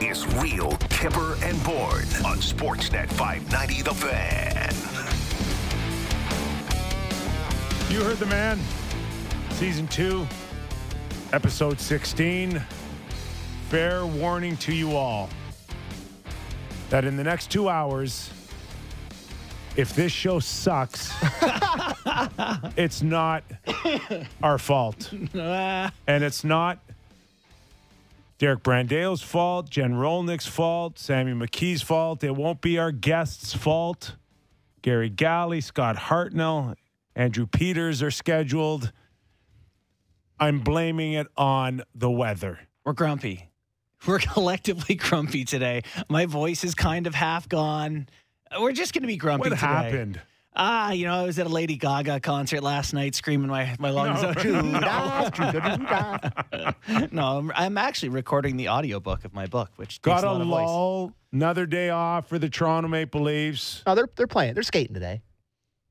is Real Kyper and Bourne on Sportsnet 590 The Fan. You heard the man. Season two, episode 16. Fair warning to you all that in the next two hours, if this show sucks, it's not our fault. and it's not Derek Brandale's fault, Jen Rolnick's fault, Sammy McKee's fault. It won't be our guests' fault. Gary Galley, Scott Hartnell, Andrew Peters are scheduled. I'm blaming it on the weather. We're grumpy. We're collectively grumpy today. My voice is kind of half gone. We're just going to be grumpy What today. happened? Ah, you know, I was at a Lady Gaga concert last night screaming my, my lungs out. no, I'm, I'm actually recording the audiobook of my book, which Got takes a a lot of voice. lull. Another day off for the Toronto Maple Leafs. No, they're they're playing. They're skating today,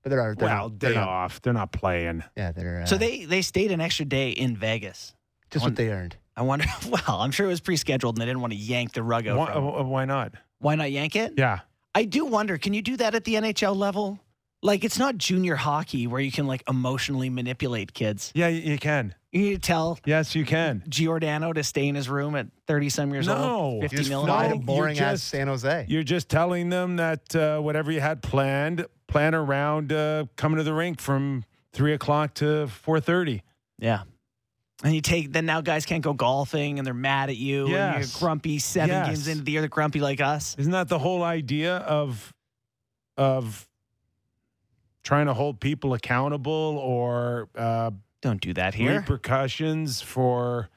but they're, they're well, not, day they're not- off. They're not playing. Yeah, they're uh, So they, they stayed an extra day in Vegas. just what they earned. I wonder, well, I'm sure it was pre scheduled and they didn't want to yank the rug out. Why, from- uh, why not? Why not yank it? Yeah. I do wonder, can you do that at the NHL level? Like, it's not junior hockey where you can like emotionally manipulate kids. Yeah, you, you can. You need to tell Yes, you can. Giordano to stay in his room at 30 some years No. old. You 50 just million. fly No, to you're boring ass San Jose. You're just telling them that uh, whatever you had planned, plan around uh, coming to the rink from three o'clock to four thirty. Yeah. And you take, then now guys can't go golfing and they're mad at you. And you're grumpy seven Yes. games into the year. They're grumpy like us. Isn't that the whole idea of of trying to hold people accountable or uh, Don't do that here. repercussions for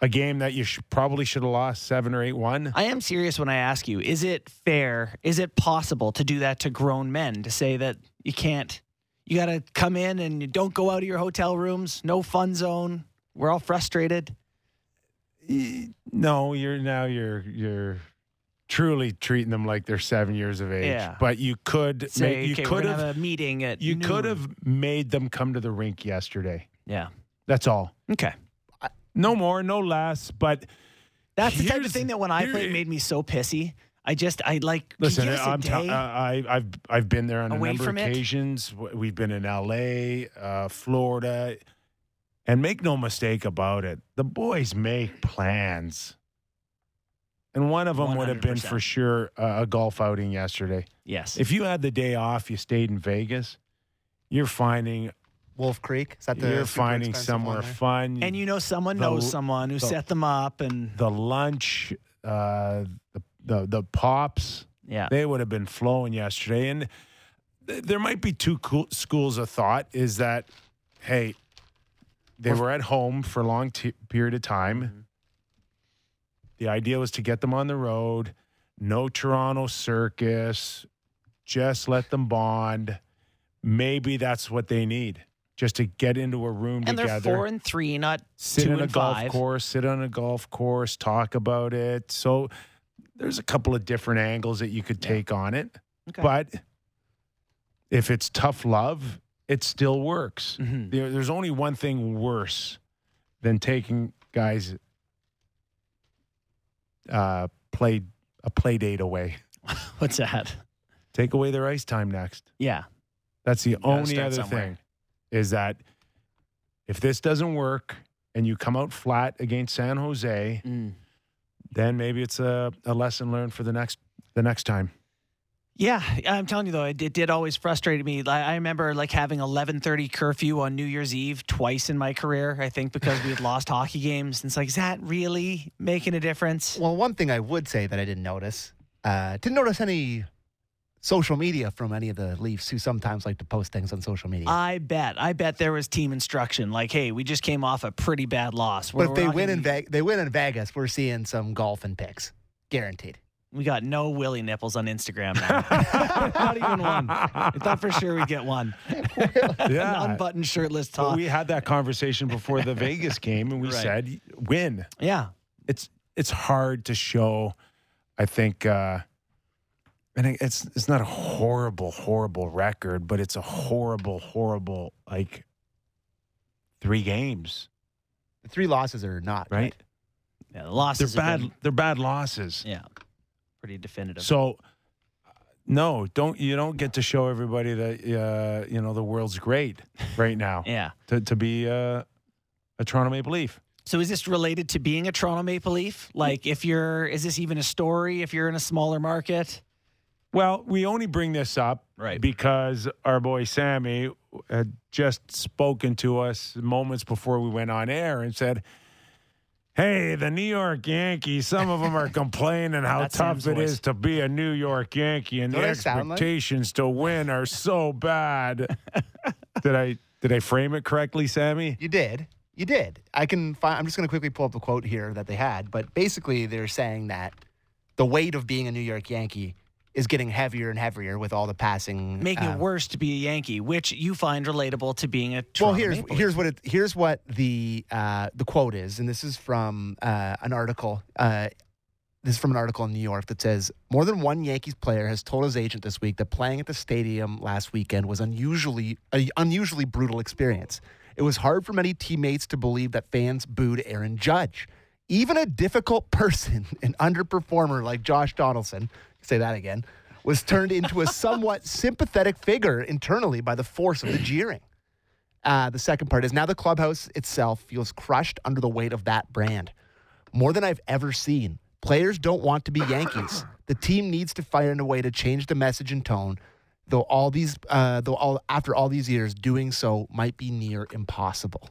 a game that you sh- probably should have lost seven or eight one? I am serious when I ask you, is it fair? Is it possible to do that to grown men to say that you can't, you got to come in and you don't go out of your hotel rooms, no fun zone. We're all frustrated. No, you're now you're you're truly treating them like they're seven years of age. Yeah. But you could Say, make, you okay, could have have a meeting at you could have made them come to the rink yesterday. Yeah. That's all. Okay. No more, no less. But That's the type of thing that when I played made me so pissy. I just, I like, listen, give us a I'm t- I, I've I've been there on a number of occasions. W- We've been in L.A., uh, Florida, and make no mistake about it, the boys make plans. And one of them would have been for sure uh, a golf outing yesterday. yes. If you had the day off, you stayed in Vegas, you're finding Wolf Creek. Is that the you're finding somewhere fun. and you know someone the- knows someone who the- set them up and the lunch, uh, the, the the pops, yeah. they would have been flowing yesterday. And th- there might be two cool schools of thought: is that hey, they were at home for a long t- period of time. Mm-hmm. The idea was to get them on the road. No Toronto circus. Just let them bond. Maybe that's what they need. Just to get into a room and they're together four and three, not sit two on a and golf course, sit on a golf course, talk about it. So there's a couple of different angles that you could take on it. Okay. But if it's tough love, it still works. Mhm. There, there's only one thing worse than taking guys uh, play a play date away. What's that? Take away their ice time next. Yeah. That's the only other somewhere. thing is that if this doesn't work and you come out flat against San Jose, Mm. then maybe it's a, a lesson learned for the next the next time. Yeah, I'm telling you though, it, it did always frustrate me. Like, I remember like having 11:30 curfew on New Year's Eve twice in my career. I think because we had lost hockey games. And it's like, is that really making a difference? Well, one thing I would say that I didn't notice, uh, didn't notice any social media from any of the Leafs who sometimes like to post things on social media. I bet. I bet there was team instruction. Like, hey, we just came off a pretty bad loss. but We're- if they win in be- Vegas, they win in Vegas, we're seeing some golfing pics, guaranteed. We got no willy nipples on Instagram now. not even one. I thought for sure we'd get one. An Yeah. unbuttoned shirtless But top. we had that conversation before the Vegas game and we Right. said win. yeah. It's it's hard to show I think uh and it's it's not a horrible horrible record, but it's a horrible horrible like three games, The three losses are not right? Yeah, the losses. They're losses. bad. been- They're bad losses. yeah, pretty definitive. So, no, don't you don't get to show everybody that uh, you know the world's great right now. yeah. To to be uh, a Toronto Maple Leaf. So is this related to being a Toronto Maple Leaf? Like, if you're, is this even a story? If you're in a smaller market, Well, we only bring this up Right. because our boy Sammy had just spoken to us moments before we went on air and said, Hey, the New York Yankees, some of them are complaining how tough Sam's it voice. is to be a New York Yankee and Don't the I sound like- expectations to win are so bad. did I did I frame it correctly, Sammy? You did. You did. I can find. I'm just going to quickly pull up the quote here that they had, but basically they're saying that the weight of being a New York Yankee is getting heavier and heavier with all the passing. making uh, it worse to be a Yankee, which you find relatable to being a Toronto well, here's Maple here's what it here's what the uh, the quote is, and this is from uh, an article. Uh, this is from an article in New York that says more than one Yankees player has told his agent this week that playing at the stadium last weekend was unusually a unusually brutal experience. It was hard for many teammates to believe that fans booed Aaron Judge. Even a difficult person, an underperformer like Josh Donaldson, say that again, was turned into a somewhat sympathetic figure internally by the force of the jeering. Uh, the second part is now the clubhouse itself feels crushed under the weight of that brand. More than I've ever seen. Players don't want to be Yankees. The team needs to find a way to change the message and tone. Though all these, uh, though all after all these years, doing so might be near impossible.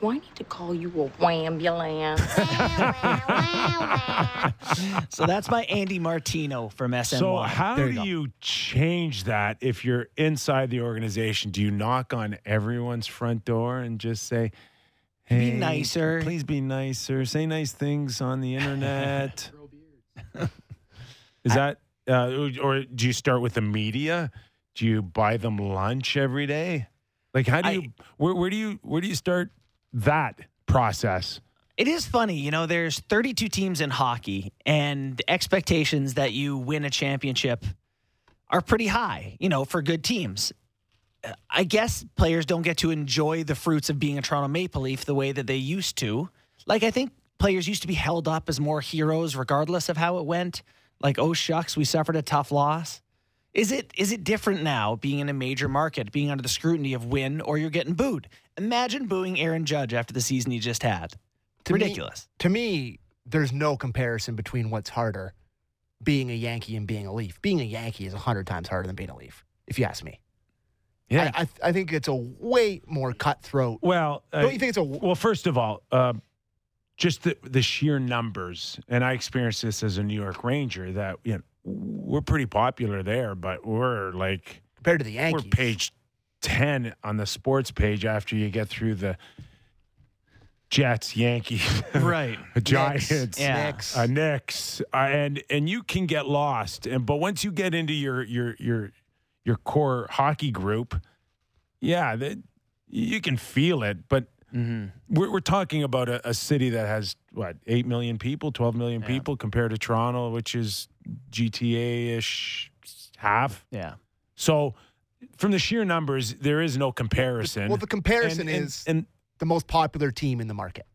Do I need to call you a wambulance? so that's by Andy Martino from SNY. So how There do you you change that if you're inside the organization? Do you knock on everyone's front door and just say, "Hey, Be nicer." Please be nicer. Say nice things on the internet." Is that uh, or do you start with the media? Do you buy them lunch every day? Like how do I- you where, where do you where do you start that process? It is funny, you know, there's 32 teams in hockey, and expectations that you win a championship are pretty high, you know, for good teams. I guess players don't get to enjoy the fruits of being a Toronto Maple Leaf the way that they used to. Like, I think players used to be held up as more heroes regardless of how it went. Like, oh, shucks, we suffered a tough loss. Is it is it different now being in a major market, being under the scrutiny of win or you're getting booed? Imagine booing Aaron Judge after the season he just had. To me- Ridiculous. to me, there's no comparison between what's harder, being a Yankee and being a Leaf. Being a Yankee is a hundred times harder than being a Leaf, if you ask me. Yeah. I, I, I think it's a way more cutthroat. Well, uh, Don't you think it's a Well, first of all, uh, just the, the sheer numbers, and I experienced this as a New York Ranger. That you know, we're pretty popular there, but we're like compared to the Yankees? we're page ten on the sports page after you get through the Jets, Yankees, Right. Giants, Yeah. Knicks. uh, Knicks, uh, and and you can get lost. And but once you get into your your your your core hockey group, yeah, that you can feel it. But we're, we're talking about a, a city that has what eight million people, twelve million people, compared to Toronto, which is GTA ish half. Yeah. So from the sheer numbers, there is no comparison. Well, the comparison And- and- is and the most popular team in the market.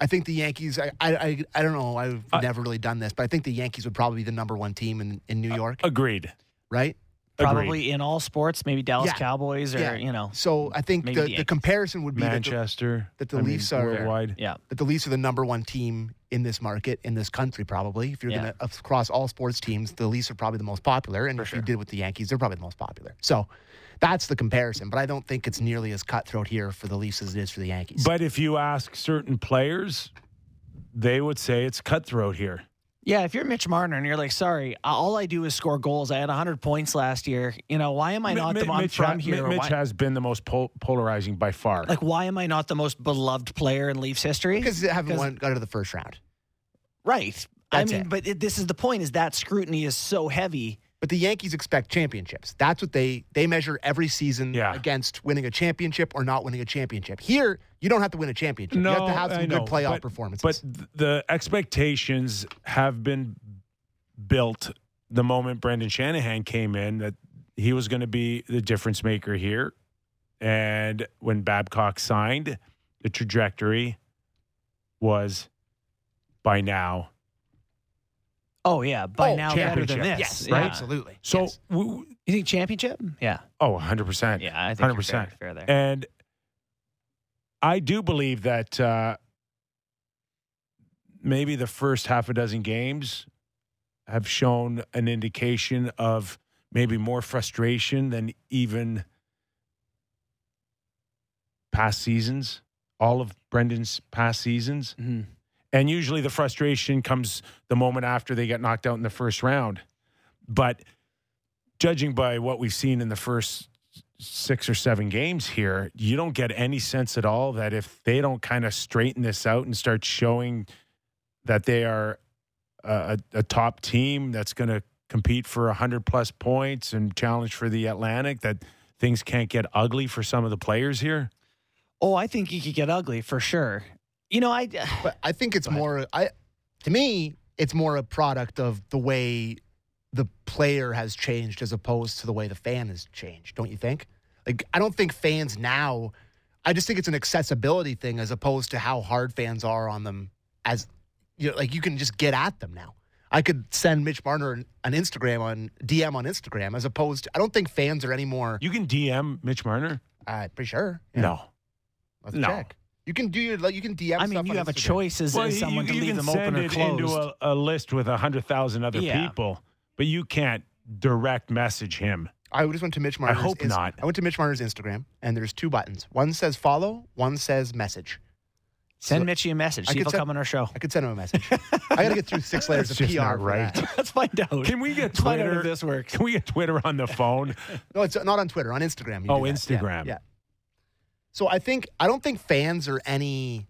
I think the Yankees. I I, I, I don't know. I've Uh, never really done this, but I think the Yankees would probably be the number one team in, in New York, agreed. right? Probably in all sports, maybe Dallas Yeah. Cowboys or, Yeah. you know. So I think the, the the, comparison would be that the, Manchester. that the I mean, Leafs are- worldwide. Yeah. that the Leafs are the number one team in this market, in this country, probably. If you're Yeah. going to across all sports teams, the Leafs are probably the most popular. And For if sure. you did with the Yankees, they're probably the most popular. So that's the comparison. But I don't think it's nearly as cutthroat here for the Leafs as it is for the Yankees. But if you ask certain players, they would say it's cutthroat here. Yeah, if you're Mitch Marner and you're like, sorry, all I do is score goals. I had 100 points last year. You know, why am I not Mi- the Mi- I'm from ha- here? Mi- or Mitch why- has been the most pol- polarizing by far. like, why am I not the most beloved player in Leafs history? because they haven't won, got to the first round. Right. I mean, it. but it, this is the point: is that scrutiny is so heavy. But the Yankees expect championships. That's what they they measure every season Yeah. against winning a championship or not winning a championship. Here, you don't have to win a championship. you have to have some good playoff but- performances. But the expectations have been built the moment Brendan Shanahan came in that he was going to be the difference maker here. And when Babcock signed, the trajectory was by now. Oh yeah, by Oh, now better than championship. this. Yes, yeah. absolutely. So, Yes. w- You think championship? Yeah, oh, 100%. yeah. I think 100 100%. fair, fair there. And I do believe that uh, maybe the first half a dozen games have shown an indication of maybe more frustration than even past seasons, all of Brendan's past seasons. Mhm. And usually the frustration comes the moment after they get knocked out in the first round. But judging by what we've seen in the first six or seven games here, you don't get any sense at all that if they don't kind of straighten this out and start showing that they are a, a, top team that's going to compete for 100 plus points and challenge for the Atlantic, that things can't get ugly for some of the players here. Oh, I think he could get ugly for sure. You know, I But I think it's more. I to me, it's more a product of the way the player has changed as opposed to the way the fan has changed. Don't you think? Like, I don't think fans now. I just think it's an accessibility thing as opposed to how hard fans are on them. As you know, like you can just get at them now. I could send Mitch Marner an, an Instagram on DM on Instagram as opposed to. I don't think fans are any more. You can DM Mitch Marner? Uh, pretty sure. Yeah, No. let's no. check. You can do your. like, You can DM. I mean, stuff you on have a choice as, as someone to leave can them send open or it closed. into a, a list with 100,000 other Yeah. people, but you can't direct message him. I just went to Mitch Marner's. hope not. I went to Mitch Marner's Instagram, and there's two buttons. One says follow, one says message. Send So- Mitchy a message. I See if he'll send- come on our show. I could send him a message. I got to get through six layers That's of just PR. not for right. that. Let's find out. Can we get Let's find out Twitter? if this works. Can we get Twitter on the phone? No, it's not on Twitter. On Instagram. you Oh, do that. Yeah, Instagram. Yeah, So I think I don't think fans are any.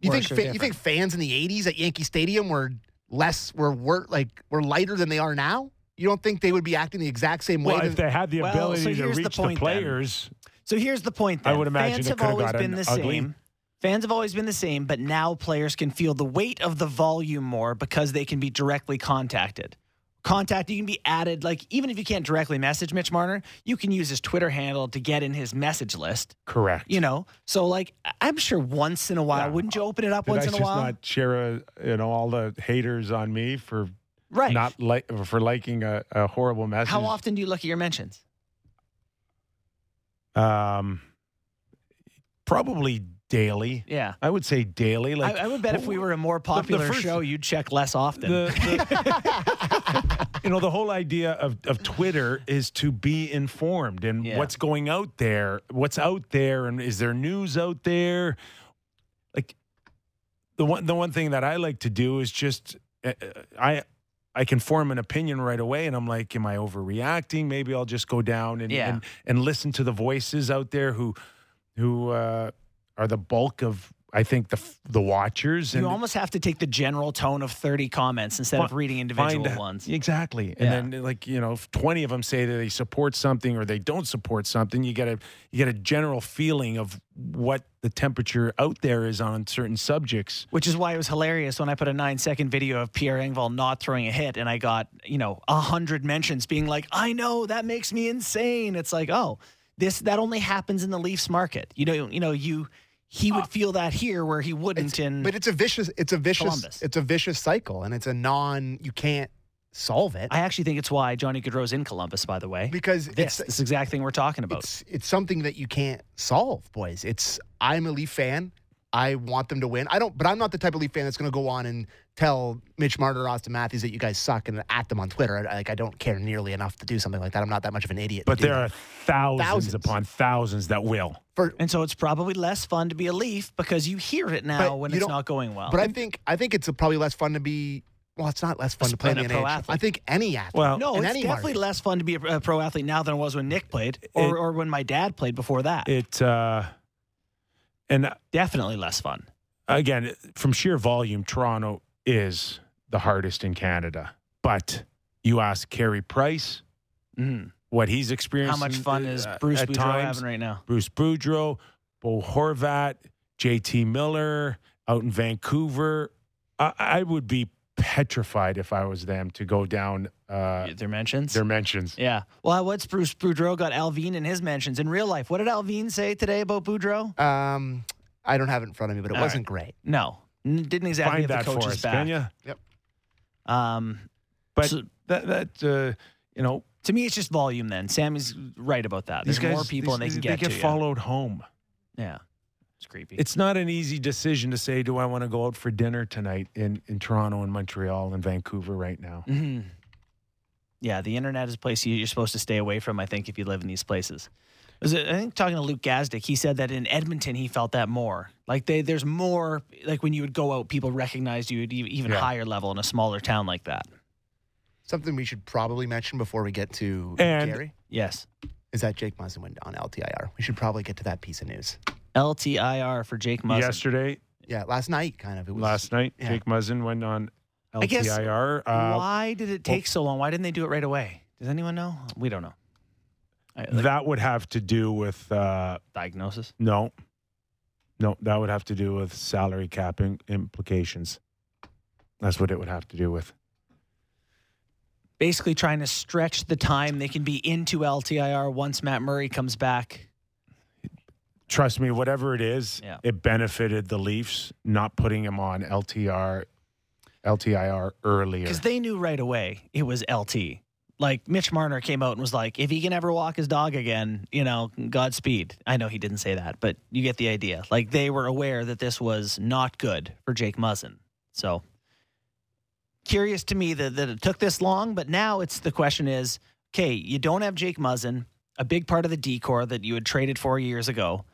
You Worse think or fa- you think fans in the '80s at Yankee Stadium were less were were like were lighter than they are now? You don't think they would be acting the exact same way? Well, that- if they had the Well, ability so to here's the reach the, point then. players, So here's the point. I would imagine fans have could've always been the ugly. same. Fans have always been the same, but now players can feel the weight of the volume more because they can be directly contacted. Contact, you can be added. Like even if you can't directly message Mitch Marner, you can use his Twitter handle to get in his message list. correct. You know, so like I'm sure once in a while, Yeah. wouldn't you open it up Did once I in a just while? not share a, you know all the haters on me for right. not like for liking a, a horrible message? How often do you look at your mentions? Um, probably daily. Yeah. I would say daily. Like I, I would bet if we were a more popular first- show, you'd check less often. the, the- you know the whole idea of, of Twitter is to be informed and Yeah. what's going out there, what's out there, and is there news out there? Like the one the one thing that I like to do is just uh, I I can form an opinion right away, and I'm like, am I overreacting? Maybe I'll just go down and Yeah. and, and listen to the voices out there who who uh, are the bulk of I think the the watchers. you almost have to take the general tone of 30 comments instead of reading individual find- ones. Exactly. And Yeah. then like, you know, if 20 of them say that they support something or they don't support something, you get a you get a general feeling of what the temperature out there is on certain subjects. Which is why it was hilarious when I put a nine second video of Pierre Engvall not throwing a hit and I got, you know, a hundred mentions being like, I know that makes me insane. It's like, oh, this that only happens in the Leafs market. You know, you know, you he would ah. feel that here where he wouldn't in but it's a vicious. It's a vicious. Columbus. It's a vicious cycle, and it's a non. You can't solve it I actually think it's why Johnny Gaudreau's in Columbus, by the way. because This, it's this exact thing we're talking about. it's it's something that you can't solve, boys. It's I'm a Leaf fan. I want them to win. I don't, but I'm not the type of Leaf fan that's going to go on and tell Mitch Marner or Auston Matthews that you guys suck and at them on Twitter. I, like I don't care nearly enough to do something like that. I'm not that much of an idiot. But there that. are thousands, Thousands. upon thousands that will. for And so it's probably less fun to be a Leaf because you hear it now when it's don't- going well. But I think I think it's probably less fun to be. Well, it's not less fun to play in the a pro NHL. athlete. I think any athlete. Well, no, it's any definitely market. less fun to be a, a pro athlete now than it was when Nick played or, It- or when my dad played before that. It uh and definitely less fun. again, from sheer volume, Toronto is the hardest in Canada. But you ask Carey Price Mhm. what he's experienced. How much fun is Bruce Boudreau times. having right now? Bruce Boudreau, Bo Horvat, JT Miller out in Vancouver. I, I would be petrified if I was them to go down uh, Their mentions? their mentions. yeah. Well, what's Bruce Boudreau got Alvin in his mentions in real life? What did Alvin say today about Boudreau? Um, I don't have it in front of me, but it All wasn't great. No. N- Didn't exactly Find have that the for coaches us, back. can you? Um, But So- that that uh, you know to me, it's just volume. Then Sammy's right about that. There's guys more people these- and they can they get get to you. followed home. Yeah, it's creepy. It's not an easy decision to say, do I want to go out for dinner tonight in, in Toronto and Montreal and Vancouver right now? hmm Yeah, the internet is a place you- you're supposed to stay away from. I think if you live in these places. Was it, I think talking to Luke Gazdic, he said that in Edmonton he felt that more. Like they, there's more. Like when you would go out, people recognized you at even Yeah. higher level in a smaller town like that. Something we should probably mention before we get to And- Gary Yes, is that Jake Muzzin went on LTIR. We should probably get to that piece of news. LTIR for Jake Muzzin. Yesterday, Yeah, last night, kind of. It was last night, yeah. Jake Muzzin went on I guess- LTIR. uh, Why did it take so long? Why didn't they do it right away? Does anyone know? We don't know. I, like, that would have to do with uh, diagnosis. no, no, that would have to do with salary capping implications. That's what it would have to do with. Basically, trying to stretch the time they can be into LTIR once Matt Murray comes back. Trust me, whatever it is, Yeah. it benefited the Leafs not putting him on LTR, LTIR earlier. Because they knew right away it was LT. Like Mitch Marner came out and was like, if he can ever walk his dog again, you know, Godspeed. I know he didn't say that, but you get the idea. Like they were aware that this was not good for Jake Muzzin. So curious to me that, that it took this long, but now it's the question is, okay, you don't have Jake Muzzin, a big part of the decor that you had traded for years ago.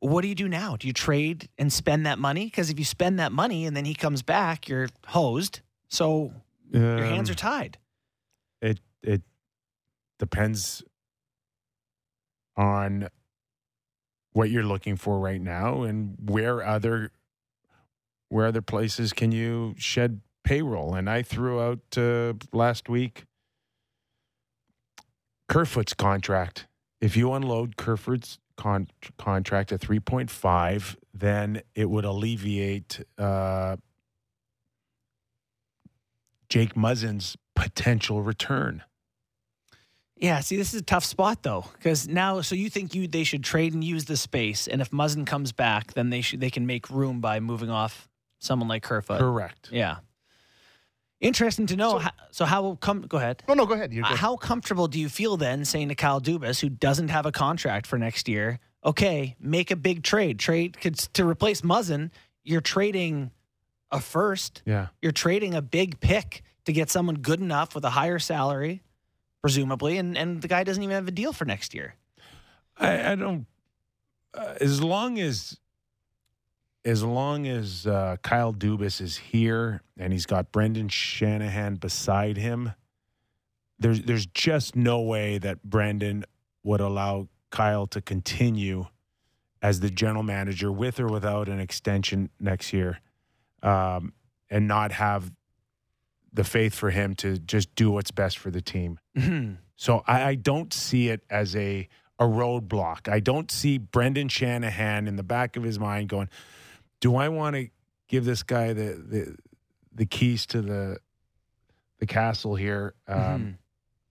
What do you do now? Do you trade and spend that money? Because if you spend that money and then he comes back, you're hosed. So your hands Um, are tied. It it depends on what you're looking for right now and where other where other places can you shed payroll. And I threw out uh, last week Kerfoot's contract. If you unload Kerfoot's con- contract at 3.5, then it would alleviate uh, Jake Muzzin's potential return. Yeah, see, this is a tough spot though, because now, so you think you they should trade and use the space, and if Muzzin comes back, then they should they can make room by moving off someone like Kerfoot. Correct. Yeah, interesting to know. So, how, so how come? Go ahead. No, no, go ahead. You're Uh, good. How comfortable do you feel then saying to Kyle Dubas, who doesn't have a contract for next year, okay, make a big trade, trade 'cause to replace Muzzin, you're trading a first, Yeah. you're trading a big pick to get someone good enough with a higher salary, presumably, and, and the guy doesn't even have a deal for next year. I, I don't. Uh, as long as, as long as uh, Kyle Dubas is here and he's got Brendan Shanahan beside him, there's there's just no way that Brendan would allow Kyle to continue as the general manager with or without an extension next year, um, and not have the faith for him to just do what's best for the team. So I, I don't see it as a a roadblock. I don't see Brendan Shanahan in the back of his mind going, "Do I want to give this guy the the the keys to the the castle here um,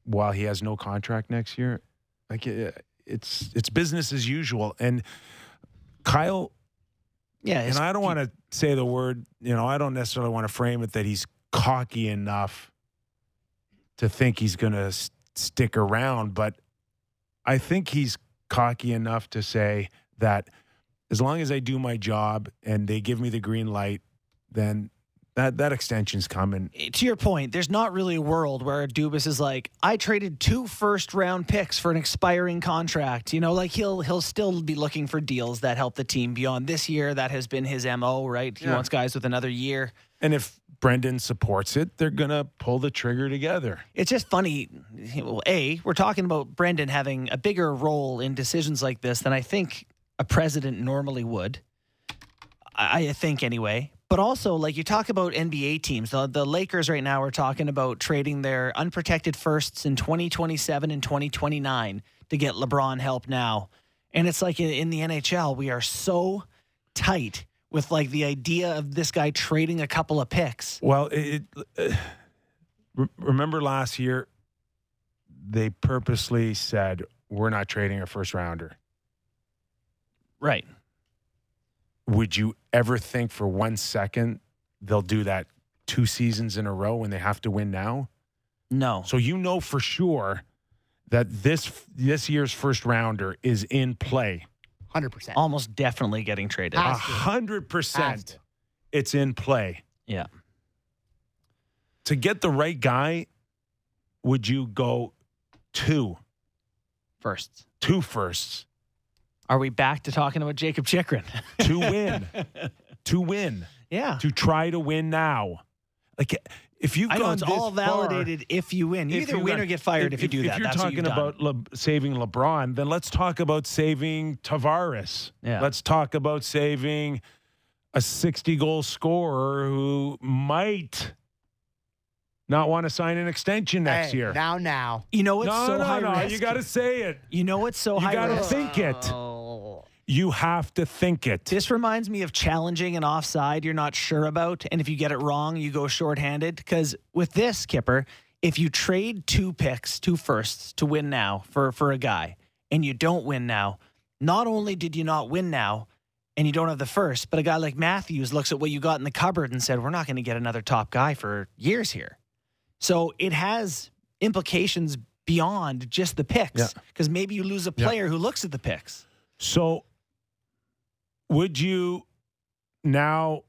while he has no contract next year?" Like it, it's it's business as usual. And Kyle, Yeah, and I don't want to say the word, you know, I don't necessarily want to frame it that he's cocky enough to think he's going to s- stick around, but I think he's cocky enough to say that as long as I do my job and they give me the green light, then that that extension's coming. Eh, to your point, there's not really a world where Dubas is like, I traded two first round picks for an expiring contract. You know, like he'll he'll still be looking for deals that help the team beyond this year. That has been his MO, right? He Yeah. wants guys with another year. And if Brendan supports it, they're going to pull the trigger together. It's just funny. Well, A, we're talking about Brendan having a bigger role in decisions like this than I think a president normally would. I, I think anyway. But also, like you talk about NBA teams, the, the Lakers right now are talking about trading their unprotected firsts in 2027 and 2029 to get LeBron help now. And it's like in, the NHL, we are so tight with like the idea of this guy trading a couple of picks. Well, it, uh, remember last year they purposely said we're not trading a first rounder. Right. would you ever think for one second they'll do that two seasons in a row when they have to win now? No. So you know for sure that this this year's first rounder is in play. Hundred percent. Almost definitely getting traded. A Has hundred percent. to. it's in play. Yeah. To get the right guy, would you go two, First. two firsts Are we back to talking about Jakob Chychrun? to win, to win, yeah. to try to win now? Like if you've I know it's this all far- validated if you win. You either you've win or get fired if, you do that. If you're That's what talking you've about Le, saving LeBron, then let's talk about saving Tavares. Yeah. Let's talk about saving a 60 goal scorer who might not want to sign an extension next Hey, year. Now, now. You know what's no, so no, high no. risk? You got to say it. You know what's so You high risk? You got to think it. Oh. You have to think it. This reminds me of challenging an offside you're not sure about, and if you get it wrong, you go shorthanded. Because with this Kyper, if you trade two picks, two firsts to win now for for a guy, and you don't win now, not only did you not win now, and you don't have the first, but a guy like Matthews looks at what you got in the cupboard and said, "We're not going to get another top guy for years here." So it has implications beyond just the picks, Yeah. because maybe you lose a Yeah. player who looks at the picks. So, would you now,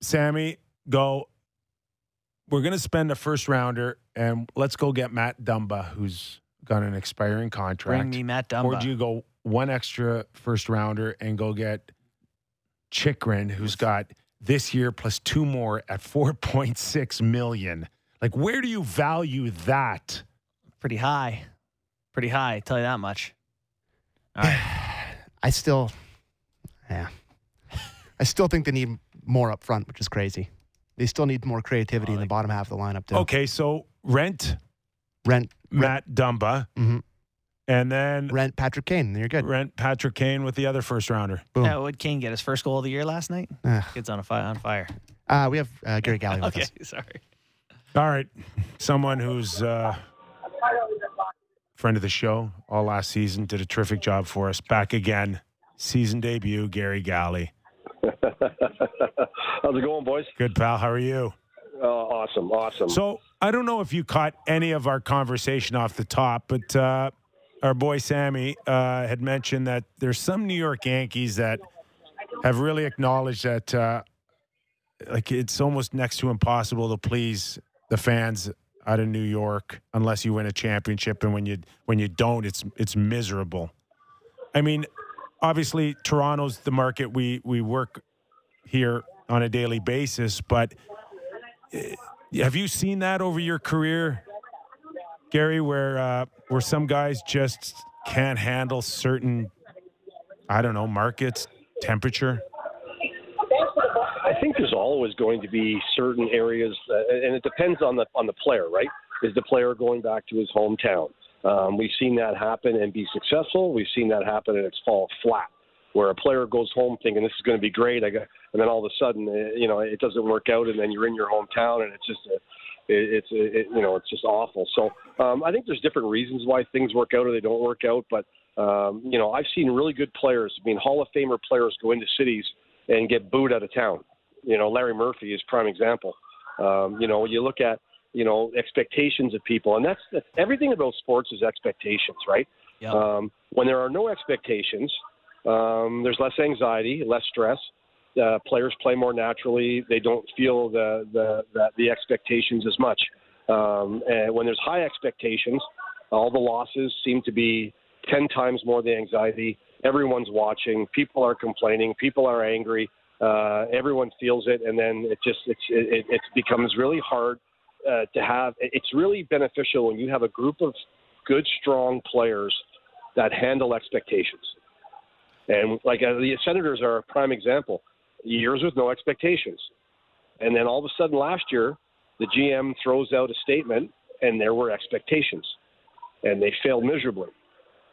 Sammy, go? We're going to spend a first rounder, and let's go get Matt Dumba, who's got an expiring contract. Bring me Matt Dumba. Or do you go one extra first rounder and go get Chychrun, who's got this year plus two more at four point six million? Like, where do you value that? pretty high. Pretty high, tell you that much. All right. I still, yeah, I still think they need more up front, which is crazy. They still need more creativity in the bottom half of the lineup too. Okay, so rent Rent, Matt Dumba, Mhm. and then rent Patrick Kane. You're good. rent Patrick Kane with the other first rounder. Boom. Now, would Kane get his first goal of the year last night? Ugh. Kid's on a fire. On fire. Uh, we have uh, Gary Galley with Okay, us. sorry. All right, someone who's uh, friend of the show all last season did a terrific job for us. Back again, season debut, Gary Galley. How's it going, boys? Good pal, how are you? Uh, awesome, awesome. So I don't know if you caught any of our conversation off the top, but uh, our boy Sammy uh, had mentioned that there's some New York Yankees that have really acknowledged that uh, like it's almost next to impossible to please the fans out of New York unless you win a championship, and when you when you don't, it's it's miserable. I mean, obviously Toronto's the market we we work here on a daily basis, but have you seen that over your career, Gary, where uh, where some guys just can't handle certain, I don't know, markets, temperature? I think there's always going to be certain areas, uh, and it depends on the on the player, right? Is the player going back to his hometown? Um, we've seen that happen and be successful. We've seen that happen and it's fall flat, where a player goes home thinking this is going to be great, I got, and then all of a sudden, uh, you know, it doesn't work out, and then you're in your hometown, and it's just a, it, it's it, you know, it's just awful. So um, I think there's different reasons why things work out or they don't work out, but um, you know, I've seen really good players, I mean, Hall of Famer players go into cities and get booed out of town. You know, Larry Murphy is prime example. Um, you know, you look at you know expectations of people, and that's, that's everything about sports is expectations, right? Yep. Um, when there are no expectations, um, there's less anxiety, less stress. Uh, players play more naturally. They don't feel the the the, the expectations as much. Um, and when there's high expectations, all the losses seem to be ten times more the anxiety. Everyone's watching. People are complaining. People are angry. Uh, everyone feels it, and then it just it's, it, it becomes really hard uh, to have. It's really beneficial when you have a group of good, strong players that handle expectations. And like uh, the Senators are a prime example. Years with no expectations, and then all of a sudden last year, the GM throws out a statement, and there were expectations, and they failed miserably.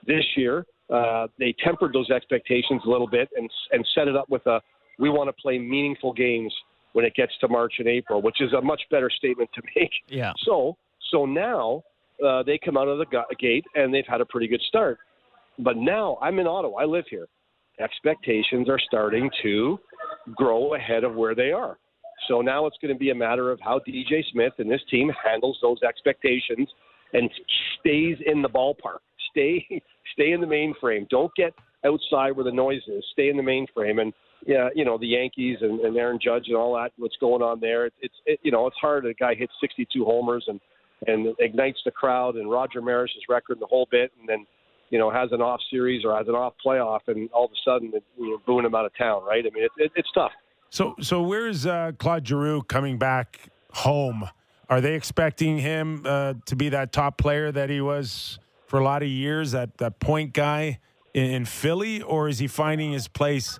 This year, uh, they tempered those expectations a little bit and and set it up with a we want to play meaningful games when it gets to March and April, which is a much better statement to make. Yeah. So so now uh, they come out of the gate and they've had a pretty good start. But now I'm in Ottawa. I live here, expectations are starting to grow ahead of where they are. So now it's going to be a matter of how DJ Smith and this team handles those expectations and stays in the ballpark. Stay stay in the mainframe. Don't get outside where the noise is. Stay in the mainframe. And yeah, you know the Yankees and, and Aaron Judge and all that. What's going on there? It's it, you know it's hard. A guy hits 62 homers and and ignites the crowd and Roger Maris's record and the whole bit, and then you know has an off series or has an off playoff, and all of a sudden you know, booing him out of town, right? I mean, it, it, it's tough. So, so where's uh, Claude Giroux coming back home? Are they expecting him uh, to be that top player that he was for a lot of years, that that point guy in, Philly, or is he finding his place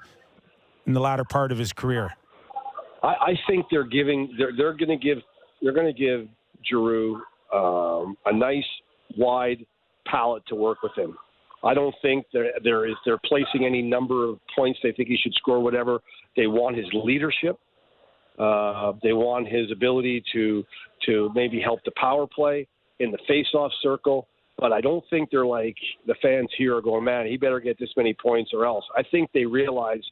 in the latter part of his career? I, I think they're giving they're they're going to give they're going to give Giroux um, a nice wide palette to work with him. I don't think there there is they're placing any number of points they think he should score. Whatever they want his leadership. Uh, they want his ability to to maybe help the power play in the face-off circle. But I don't think they're like the fans here are going, man, he better get this many points or else. I think they realize,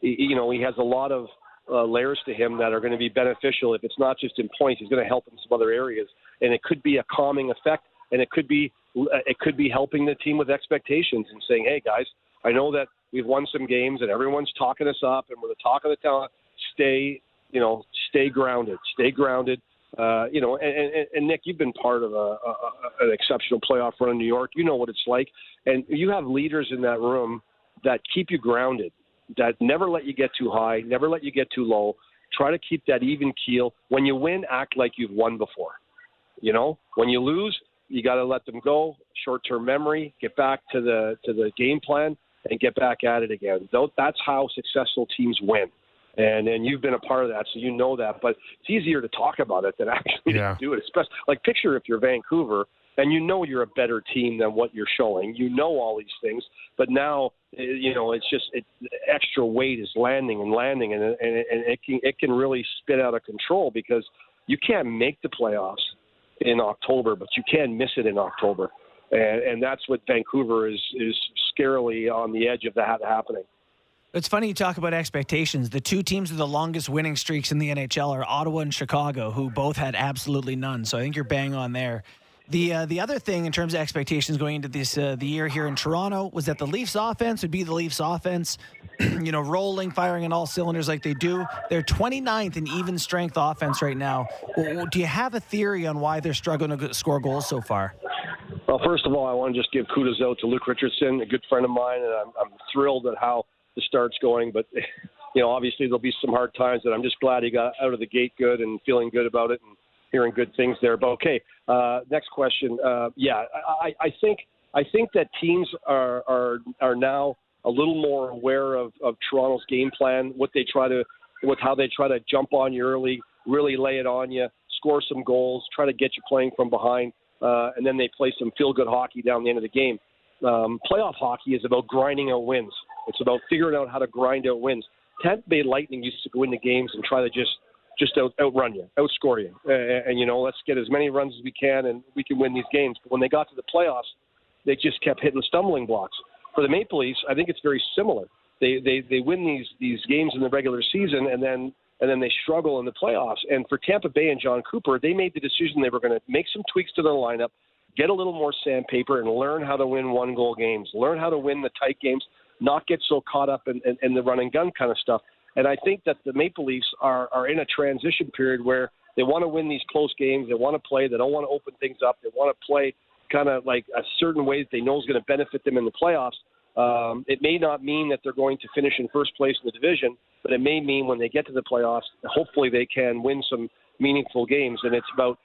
you know, he has a lot of uh, layers to him that are going to be beneficial. If it's not just in points, he's going to help in some other areas, and it could be a calming effect, and it could be it could be helping the team with expectations and saying, hey guys, I know that we've won some games and everyone's talking us up and we're the talk of the town. Stay, you know, stay grounded, stay grounded. Uh, you know, and, and, and Nick, you've been part of a, a, an exceptional playoff run in New York. You know what it's like, and you have leaders in that room that keep you grounded, that never let you get too high, never let you get too low. Try to keep that even keel. When you win, act like you've won before. You know, when you lose, you got to let them go. Short-term memory. Get back to the to the game plan and get back at it again. That's how successful teams win. And and you've been a part of that, so you know that. But it's easier to talk about it than actually yeah. to do it. Especially like picture if you're Vancouver and you know you're a better team than what you're showing. You know all these things, but now eh, you know it's just it, extra weight is landing and landing, and and, and it can it can really spit out of control because you can't make the playoffs in October, but you can miss it in October, and, and that's what Vancouver is is scarily on the edge of that happening. It's funny you talk about expectations. The two teams with the longest winning streaks in the NHL are Ottawa and Chicago, who both had absolutely none. So I think you're bang on there. The uh, the other thing in terms of expectations going into this uh, the year here in Toronto was that the Leafs offense would be the Leafs offense, you know, rolling, firing on all cylinders like they do. They're 29th in even strength offense right now. Do you have a theory on why they're struggling to score goals so far? Well, first of all, I want to just give kudos out to Luke Richardson, a good friend of mine, and I'm, I'm thrilled at how the start's going. But you know, obviously there'll be some hard times, and I'm just glad he got out of the gate good and feeling good about it and hearing good things there. But okay, uh, next question. Uh, yeah, I, I think I think that teams are are are now a little more aware of, of Toronto's game plan, what they try to, with how they try to jump on you early, really lay it on you, score some goals, try to get you playing from behind, uh, and then they play some feel good hockey down the end of the game. Um, playoff hockey is about grinding out wins. It's about figuring out how to grind out wins. Tampa Bay Lightning used to go into games and try to just just out, outrun you, outscore you, and, and you know let's get as many runs as we can, and we can win these games. But when they got to the playoffs, they just kept hitting stumbling blocks. For the Maple Leafs, I think it's very similar. They they they win these these games in the regular season, and then and then they struggle in the playoffs. And for Tampa Bay and Jon Cooper, they made the decision they were going to make some tweaks to their lineup, get a little more sandpaper, and learn how to win one goal games, learn how to win the tight games, not get so caught up in, in, in the run and gun kind of stuff. And I think that the Maple Leafs are, are in a transition period where they want to win these close games. They want to play. They don't want to open things up. They want to play kind of like a certain way that they know is going to benefit them in the playoffs. Um, it may not mean that they're going to finish in first place in the division, but it may mean when they get to the playoffs, hopefully they can win some meaningful games. And it's about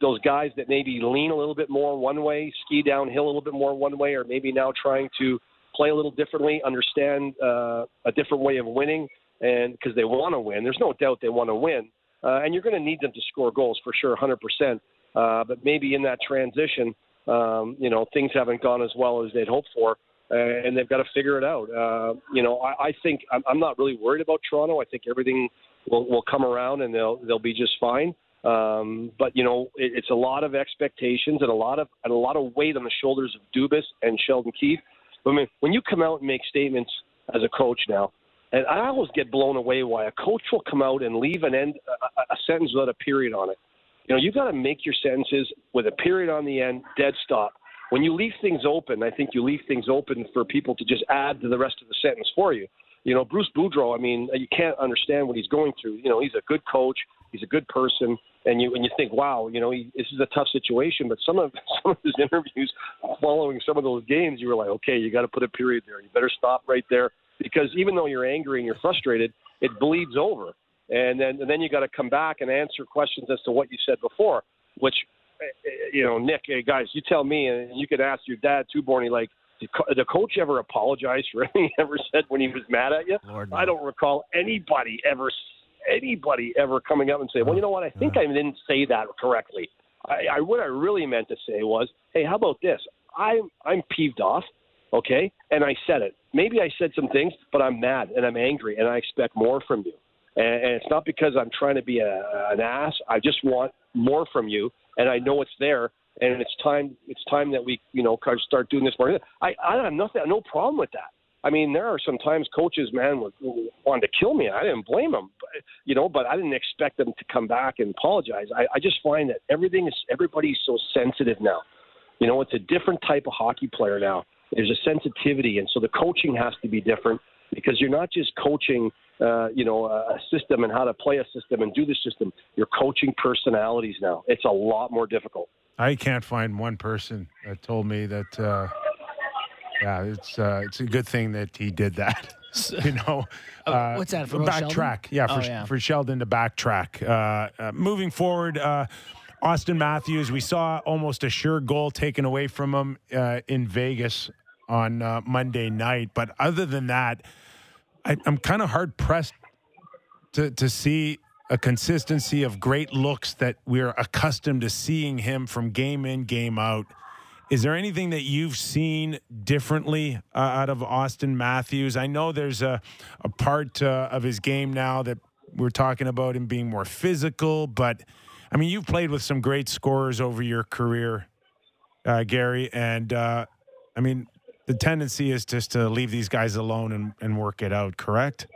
those guys that maybe lean a little bit more one way, ski downhill a little bit more one way, or maybe now trying to play a little differently, understand uh, a different way of winning, and because they want to win. There's no doubt they want to win, uh, and you're going to need them to score goals for sure, 100%. Uh, but maybe in that transition, um, you know, things haven't gone as well as they'd hoped for, uh, and they've got to figure it out. Uh, you know, I, I think I'm, I'm not really worried about Toronto. I think everything will, will come around and they'll they'll be just fine. Um, but you know, it, it's a lot of expectations and a lot of and a lot of weight on the shoulders of Dubas and Sheldon Keefe. I mean, when you come out and make statements as a coach now, and I always get blown away why a coach will come out and leave an end a, a sentence without a period on it. You know, you got to make your sentences with a period on the end, dead stop. When you leave things open, I think you leave things open for people to just add to the rest of the sentence for you. You know, Bruce Boudreau. I mean, you can't understand what he's going through. You know, he's a good coach. He's a good person, and you and you think, wow, you know, he, this is a tough situation. But some of some of his interviews, following some of those games, you were like, okay, you got to put a period there. You better stop right there because even though you're angry and you're frustrated, it bleeds over, and then and then you got to come back and answer questions as to what you said before, which. eh, eh, You know, Nick, hey guys, you tell me, and you could ask your dad too, Borny. Like, did the coach ever apologize for anything he ever said when he was mad at you? Lord. I don't recall anybody ever anybody ever coming up and say, "Well, you know what? I think I didn't say that correctly. I, I what I really meant to say was, hey, how about this? I'm I'm peeved off, okay, and I said it. Maybe I said some things, but I'm mad and I'm angry, and I expect more from you. And, and it's not because I'm trying to be a, an ass. I just want more from you, and I know it's there. And it's time. It's time that we, you know, start doing this more. I, I have nothing, no problem with that. I mean, there are sometimes coaches, man, would, wanted to kill me. I didn't blame them, but, you know, but I didn't expect them to come back and apologize. I, I just find that everything is everybody's so sensitive now. You know, it's a different type of hockey player now. There's a sensitivity, and so the coaching has to be different because you're not just coaching, uh, you know, a system and how to play a system and do the system. You're coaching personalities now. It's a lot more difficult. I can't find one person that told me that. Uh, yeah, it's uh, it's a good thing that he did that. you know, Oh, what's that, for Sheldon? backtrack? Yeah, for, Oh, yeah. for Sheldon to backtrack. Uh, uh, moving forward, uh, Auston Matthews, we saw almost a sure goal taken away from him uh, in Vegas on uh, Monday night. But other than that, I, I'm kind of hard pressed to to see a consistency of great looks that we're accustomed to seeing him from game in game out. Is there anything that you've seen differently uh, out of Auston Matthews? I know there's a a part uh, of his game now that we're talking about him being more physical, but I mean you've played with some great scorers over your career, uh, Gary, and uh, I mean the tendency is just to leave these guys alone and, and work it out. Correct?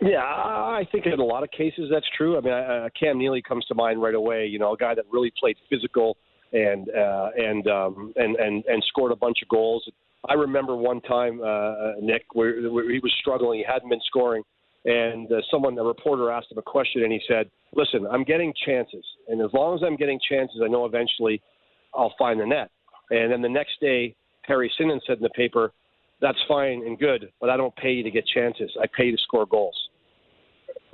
Yeah, I think in a lot of cases that's true. I mean, uh, Cam Neely comes to mind right away. You know, a guy that really played physical and uh, and um, and and and scored a bunch of goals. I remember one time, uh, Nick, where, where he was struggling. He hadn't been scoring, and uh, someone, a reporter, asked him a question, and he said, "Listen, I'm getting chances, and as long as I'm getting chances, I know eventually I'll find the net." And then the next day, Harry Sinden said in the paper, "That's fine and good, but I don't pay you to get chances. I pay you to score goals."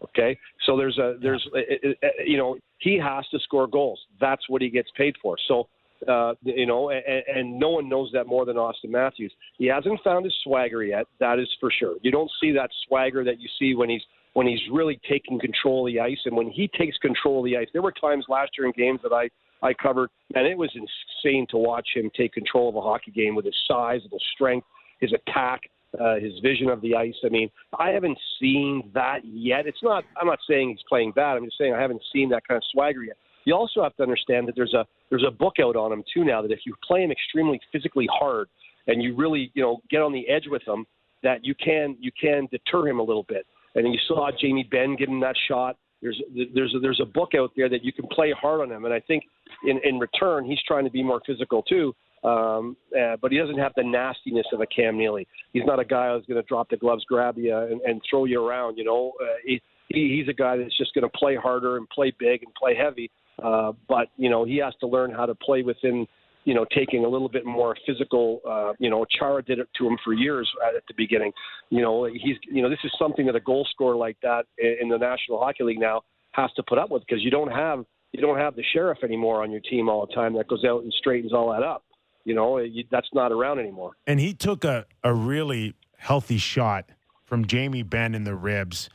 Okay, so there's a there's a, a, a- you know he has to score goals. That's what he gets paid for. So uh, you know, and, and no one knows that more than Auston Matthews. He hasn't found his swagger yet. That is for sure. You don't see that swagger that you see when he's when he's really taking control of the ice, and when he takes control of the ice. There were times last year in games that I I covered, and it was insane to watch him take control of a hockey game with his size, his strength, his attack, uh, his vision of the ice. I mean, I haven't seen that yet. It's not. I'm not saying he's playing bad. I'm just saying I haven't seen that kind of swagger yet. You also have to understand that there's a there's a book out on him too now. That if you play him extremely physically hard and you really you know get on the edge with him, that you can you can deter him a little bit. And you saw Jamie Benn give him that shot. There's there's a, there's a book out there that you can play hard on him, and I think in in return he's trying to be more physical too. Um, uh, but he doesn't have the nastiness of a Cam Neely. He's not a guy who's going to drop the gloves, grab you, and, and throw you around. You know, uh, he, he he's a guy that's just going to play harder and play big and play heavy. Uh, but you know, he has to learn how to play within. You know, taking a little bit more physical. Uh, you know, Chara did it to him for years at the beginning. You know, he's. You know, this is something that a goal scorer like that in the National Hockey League now has to put up with because you don't have you don't have the sheriff anymore on your team all the time that goes out and straightens all that up. You know, eh, you, that's not around anymore. and he took a, a really healthy shot from Jamie Benn in the ribs.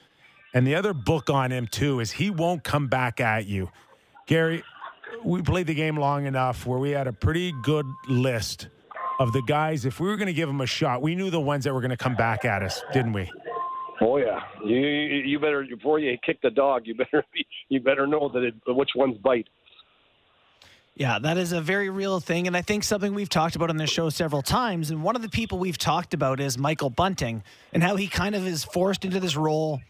And the other book on him, too, is he won't come back at you. Gary, we played the game long enough where we had a pretty good list of the guys. If we were going to give them a shot, we knew the ones that were going to come back at us, didn't we? Oh yeah, you you you better before you kick the dog, you better be, you better know that it, which ones bite. Yeah, that is a very real thing. And I think something we've talked about on this show several times. And one of the people we've talked about is Michael Bunting and how he kind of is forced into this role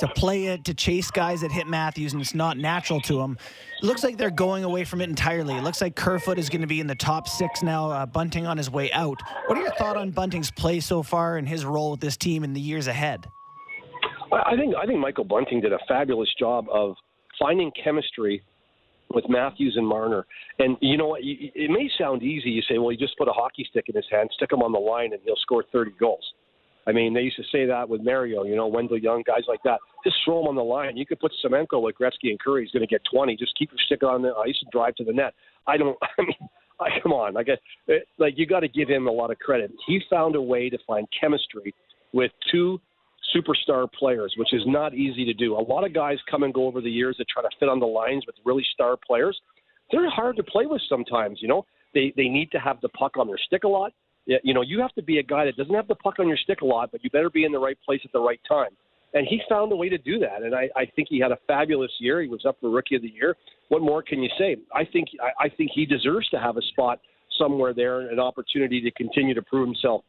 to play it, to chase guys that hit Matthews, and it's not natural to him. It looks like they're going away from it entirely. It looks like Kerfoot is going to be in the top six now, uh, Bunting on his way out. What are your thoughts on Bunting's play so far and his role with this team in the years ahead? I think I think Michael Bunting did a fabulous job of finding chemistry with Matthews and Marner. And you know what? It may sound easy. You say, well, you just put a hockey stick in his hand, stick him on the line, and he'll score 30 goals. I mean, they used to say that with Mario, you know, Wendell Young, guys like that. Just throw him on the line. You could put Semenko like Gretzky and Kurri. He's going to get 20. Just keep your stick on the ice and drive to the net. I don't. I mean, I, come on. I guess eh, like you got to give him a lot of credit. He found a way to find chemistry with two superstar players, which is not easy to do. A lot of guys come and go over the years that try to fit on the lines with really star players. They're hard to play with sometimes. You know, they they need to have the puck on their stick a lot. You know, you have to be a guy that doesn't have the puck on your stick a lot, but you better be in the right place at the right time. And he found a way to do that, and I, I think he had a fabulous year. He was up for Rookie of the Year. What more can you say? I think I, I think he deserves to have a spot somewhere there, an opportunity to continue to prove himself.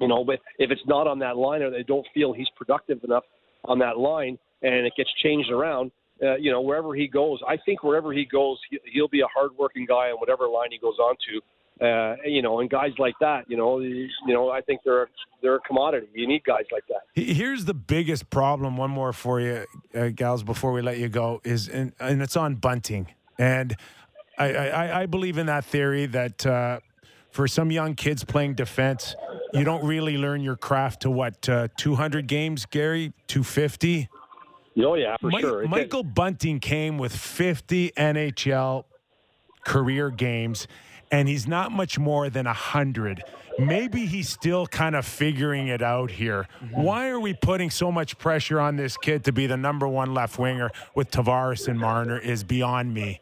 You know, but if it's not on that line or they don't feel he's productive enough on that line, and it gets changed around, uh, you know, wherever he goes, I think wherever he goes, he, he'll be a hardworking guy on whatever line he goes on to uh, you know, and guys like that, you know, you know, I think they're they're a commodity. You need guys like that. Here's the biggest problem. One more for you, uh, gals, before we let you go is, and, and it's on bunting. And I, I, I believe in that theory that uh, for some young kids playing defense, you don't really learn your craft to what uh, 200 games, Gary, 250. Oh yeah, for sure. Michael Bunting came with 50 NHL career games and he's not much more than 100. Maybe he's still kind of figuring it out here. Mm-hmm. Why are we putting so much pressure on this kid to be the number one left winger with Tavares and Marner is beyond me.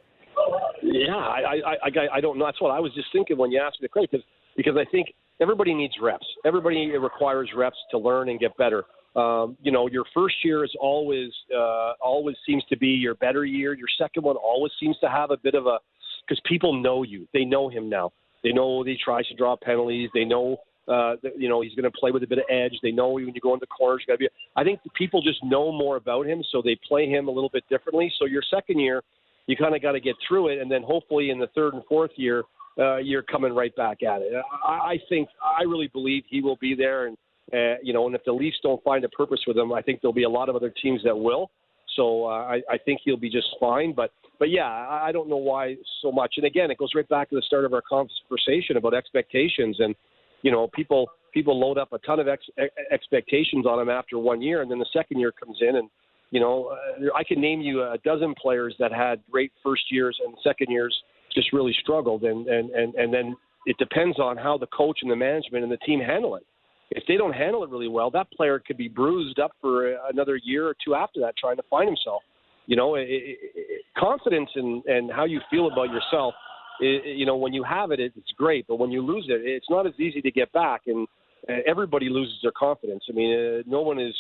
Yeah, I, I, I, I don't know. That's what I was just thinking when you asked me the question, because, because I think everybody needs reps. Everybody requires reps to learn and get better. Um, you know, your first year is always uh, always seems to be your better year. Your second one always seems to have a bit of a because people know you. They know him now. They know he tries to draw penalties. They know uh, that, you know he's going to play with a bit of edge. They know when you go into corners, you got to be. I think people just know more about him, so they play him a little bit differently. So your second year, you kind of got to get through it, and then hopefully in the third and fourth year, uh, you're coming right back at it. I, I think I really believe he will be there, and uh, you know, and if the Leafs don't find a purpose with him, I think there'll be a lot of other teams that will. So uh, I, I think he'll be just fine. But but yeah, I don't know why so much. And again, it goes right back to the start of our conversation about expectations. And you know, people people load up a ton of ex, expectations on him after one year, and then the second year comes in, and you know, uh, I can name you a dozen players that had great first years and second years just really struggled, and and and and then it depends on how the coach and the management and the team handle it. If they don't handle it really well, that player could be bruised up for another year or two after that, trying to find himself. You know, it, it, confidence and and how you feel about yourself. It, you know, when you have it, it's great, but when you lose it, it's not as easy to get back. And uh, everybody loses their confidence. I mean, uh, no one is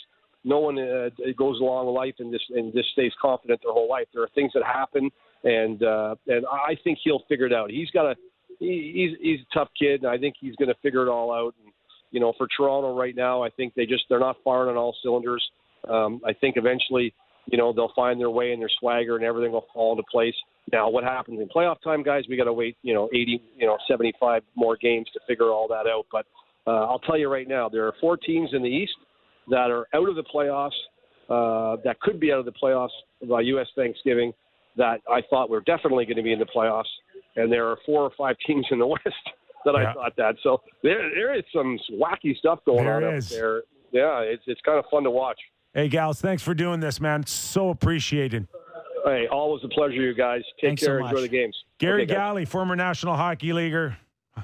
no one uh, goes along life and just and just stays confident their whole life. There are things that happen, and uh, and I think he'll figure it out. He's got a he, he's he's a tough kid, and I think he's going to figure it all out. And, you know, for Toronto right now, I think they just they're not firing on all cylinders. Um, I think eventually you know, they'll find their way and their swagger and everything will fall into place. Now, what happens in playoff time, guys? We got to wait, you know, 80, you know, 75 more games to figure all that out. But uh, I'll tell you right now, there are four teams in the East that are out of the playoffs, uh, that could be out of the playoffs by U.S. Thanksgiving, that I thought were definitely going to be in the playoffs, and there are four or five teams in the West that yeah. I thought that. So there, there is some wacky stuff going there on is. out there. Yeah, it's it's kind of fun to watch. Hey, gals, thanks for doing this, man. So appreciated. Hey, always a pleasure, you guys. Take Thanks care. So Enjoy the games. Gary okay, Galley, former National Hockey Leaguer,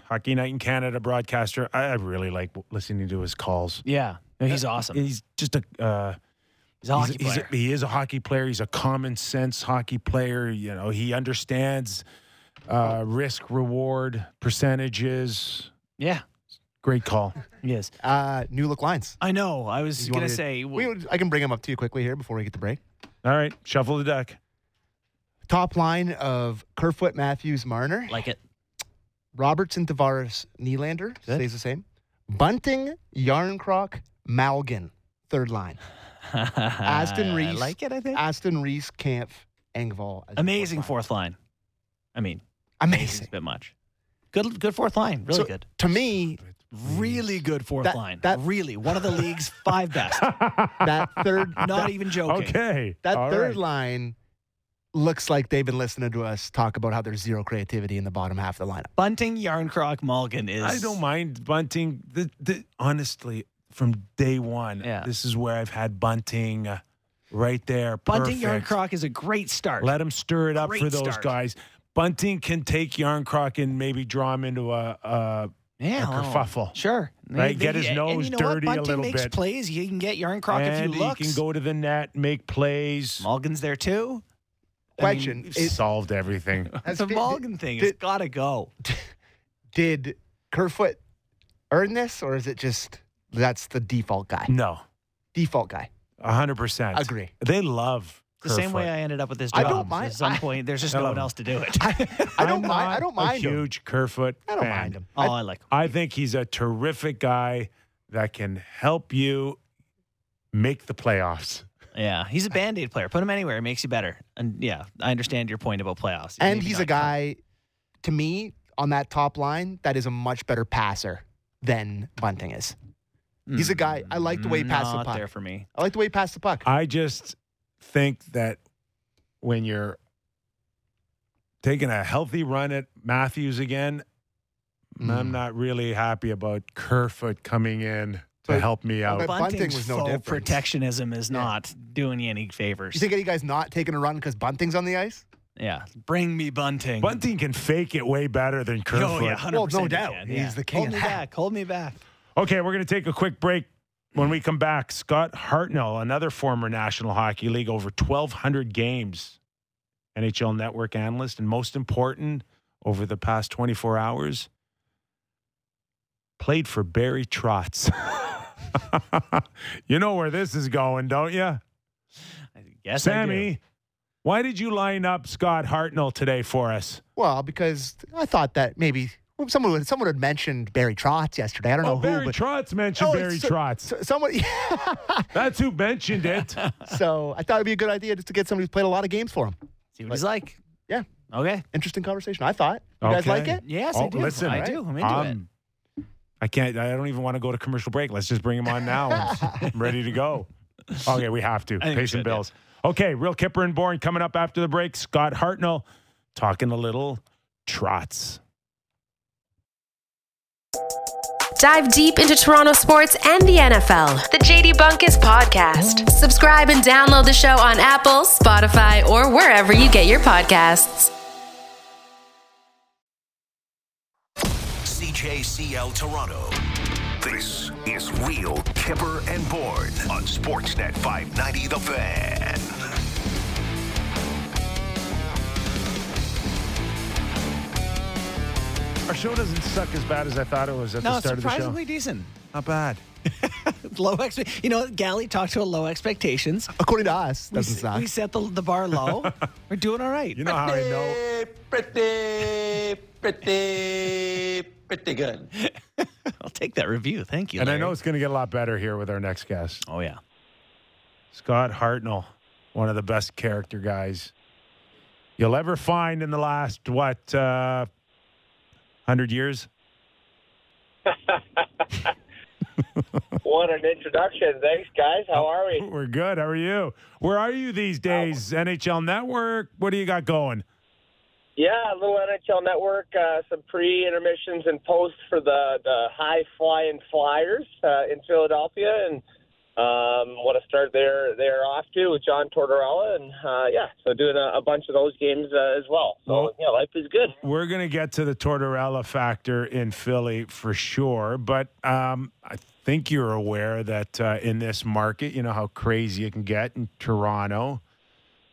Hockey Night in Canada broadcaster. I, I really like listening to his calls. Yeah, no, he's awesome. He's just a. Uh, He's a hockey he's, player. He's a, he is a hockey player. He's a common sense hockey player. You know, he understands uh, risk reward percentages. yeah, Great call. yes. Uh, new look lines. I know. I was You gonna to- say. We, I can bring them up to you quickly here before we get the break. All right, shuffle the deck. Top line of Kerfoot, Matthews, Marner. Like it. Robertson, Tavares, Nylander Good. stays the same. Bunting, Järnkrok, Malgin, third line. Aston Reese. I like it, I think. Aston Reese, Kampf, Engvall. as Amazing fourth fourth line. I mean, amazing. Amazing. a bit much. Good, good fourth line. Really So, good. To me, Really good fourth That- line. that- really one of the league's five best. that third Not even joking. Okay. that All third right. line looks like they've been listening to us talk about how there's zero creativity in the bottom half of the lineup. Bunting, Järnkrok, Malgin is. I don't mind bunting. The, the, honestly, from day one, Yeah. this is where I've had bunting uh, right there. Bunting, Perfect. Järnkrok is a great start. Let him stir it up Great for those start. guys. Bunting can take Järnkrok and maybe draw him into a, a yeah, a kerfuffle. Sure. Right, get his and nose you know dirty a what? Bunting little makes bit. plays. You can get Järnkrok if and you he look. can go to the net, make plays. Malgin's there too. Question: We've is- solved everything. That's the fi- Mulligan thing has got to go. Did Kerfoot earn this, or is it just that's the default guy? no, Default guy. hundred percent. Agree. They love The same way I ended up with this job. I job. don't mind- At some I- point, there's just I no one else to do it. I don't I'm mind. I don't mind a him. huge Kerfoot I don't fan. mind him. oh, I- I like him. I think he's a terrific guy that can help you make the playoffs. Yeah, he's a band aid player. Put him anywhere, it makes you better. And yeah, I understand your point about playoffs. and Maybe he's a guy, to me, on that top line that is a much better passer than Bunting is. He's a guy. I like the way he passes the Not puck. there for me. I like the way he passed the puck. I just think that when you're taking a healthy run at Matthews again, I'm Mm. not really happy about Kerfoot coming in to But- help me out. but Bunting Bunting's was no faux difference. protectionism is Yeah. not doing you any favors. You think any guy's not taking a run because Bunting's on the ice? yeah, bring me Bunting. Bunting can fake it way better than Kerfoot. Oh yeah, 100% Well, no he doubt. can, He's yeah. the king Hold of me that. back. Hold me back. Okay, we're going to take a quick break. When we come back, Scott Hartnell, another former National Hockey League, over 1,200 games, NHL Network analyst, and most important, over the past 24 hours, played for Barry Trotz. you know where this is going, don't you? Yes, I do. Sammy, why did you line up Scott Hartnell today for us? Well, because I thought that maybe well, someone would, someone had mentioned Barry Trotz yesterday. I don't know Oh, who, Barry but Trotz mentioned Oh, Barry so- Trotz. so, someone. That's who mentioned it. so I thought it'd be a good idea just to get somebody who's played a lot of games for him. See what he's like. Yeah. Okay. Interesting conversation. I thought. You guys like it? Yes, Oh, I do. listen, I right? do. I'm into it. Um, I can't. I don't even want to go to commercial break. Let's just bring him on now. I'm ready to go. Okay, we have to. I think we Pay some yeah. bills. Okay, real Kyper and Bourne coming up after the break. Scott Hartnell talking a little Trotz. Dive deep into Toronto sports and the NFL. The JD Bunkis Podcast. Subscribe and download the show on Apple, Spotify, or wherever you get your podcasts. CJCL Toronto. This is Real Kyper and Bourne on Sportsnet 590 The Fan. Our show doesn't suck as bad as I thought it was at no, the start of the show. It's surprisingly decent. Not bad. Low expe- You know, Galley talked to a low expectations. According to us, We, doesn't s- suck. we set the, the bar low. We're doing all right. You know how I know? Pretty, pretty, pretty good. I'll take that review. Thank you. And I Larry. know it's going to get a lot better here with our next guest. Oh yeah. Scott Hartnell, one of the best character guys you'll ever find in the last, what, uh, 100 years? What an introduction. Thanks, guys. How are we? We're good. How are you? Where are you these days? NHL Network? What do you got going? Yeah, a little NHL Network, uh, some pre intermissions and post for the, the high flying Flyers uh, in Philadelphia. And um, want to start there there off too with John Tortorella. And uh, yeah, so doing a, a bunch of those games uh, as well. So, Well- yeah, life is good. We're going to get to the Tortorella factor in Philly for sure. But um, I think you're aware that uh, in this market, you know how crazy it can get in Toronto.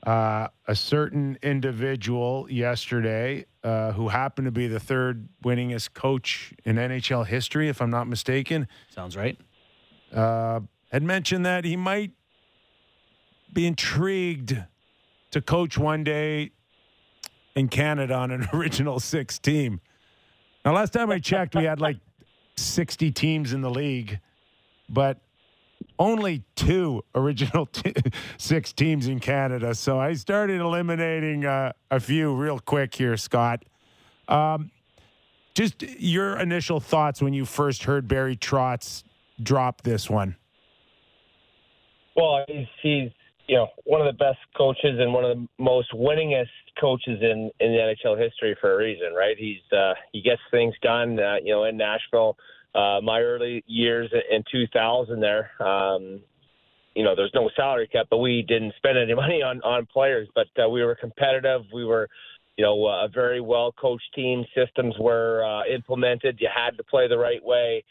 Uh, a certain individual yesterday, uh, who happened to be the third winningest coach in NHL history, if I'm not mistaken, Sounds right. Had mentioned that he might be intrigued to coach one day in Canada on an original six team. Now, last time I checked, we had like 60 teams in the league, but only two original t- six teams in Canada. So I started eliminating uh, a few real quick here, Scott. Um, just your initial thoughts when you first heard Barry Trotz drop this one. Well, he's, he's you know one of the best coaches and one of the most winningest coaches in in the NHL history for a reason, right? He's uh, he gets things done. Uh, you know, in Nashville, uh, my early years in 2000, there, um, you know, there's no salary cap, but we didn't spend any money on on players. But uh, we were competitive. We were, you know, a very well coached team. Systems were uh, implemented. You had to play the right way.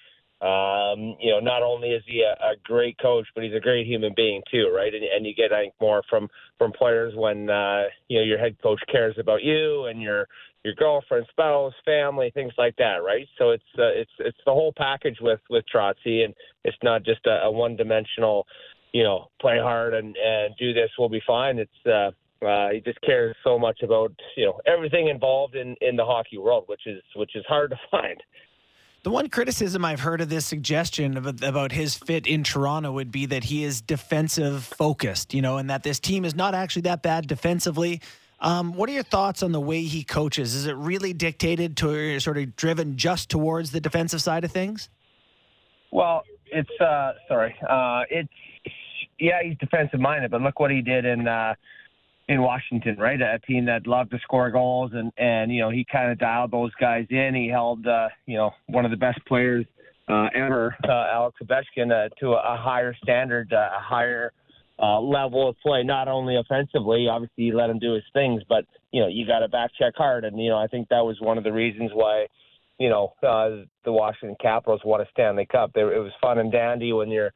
Um, you know, not only is he a, a great coach, but he's a great human being too, right? And, and you get, I think, more from from players when uh, you know your head coach cares about you and your your girlfriend, spouse, family, things like that, right? So it's uh, it's it's the whole package with with Trotzy, and it's not just a, a one dimensional, you know, play hard and and do this, we'll be fine. It's uh, uh, he just cares so much about you know everything involved in in the hockey world, which is which is hard to find. The one criticism I've heard of this suggestion about, his fit in Toronto would be that he is defensive focused, you know, and that this team is not actually that bad defensively. Um, what are your thoughts on the way he coaches? Is it really dictated to sort of driven just towards the defensive side of things? Well, it's uh, sorry, uh, it's yeah, he's defensive minded, but look what he did in uh, in Washington, right? A team that loved to score goals, and and you know he kind of dialed those guys in. He held uh, you know one of the best players uh, ever, uh, Alex Ovechkin, uh, to a, higher standard, uh, a higher uh, level of play. Not only offensively, obviously you let him do his things, but you know you got to back check hard, and you know I think that was one of the reasons why. You know, uh, the Washington Capitals won a Stanley Cup. It, it was fun and dandy when you're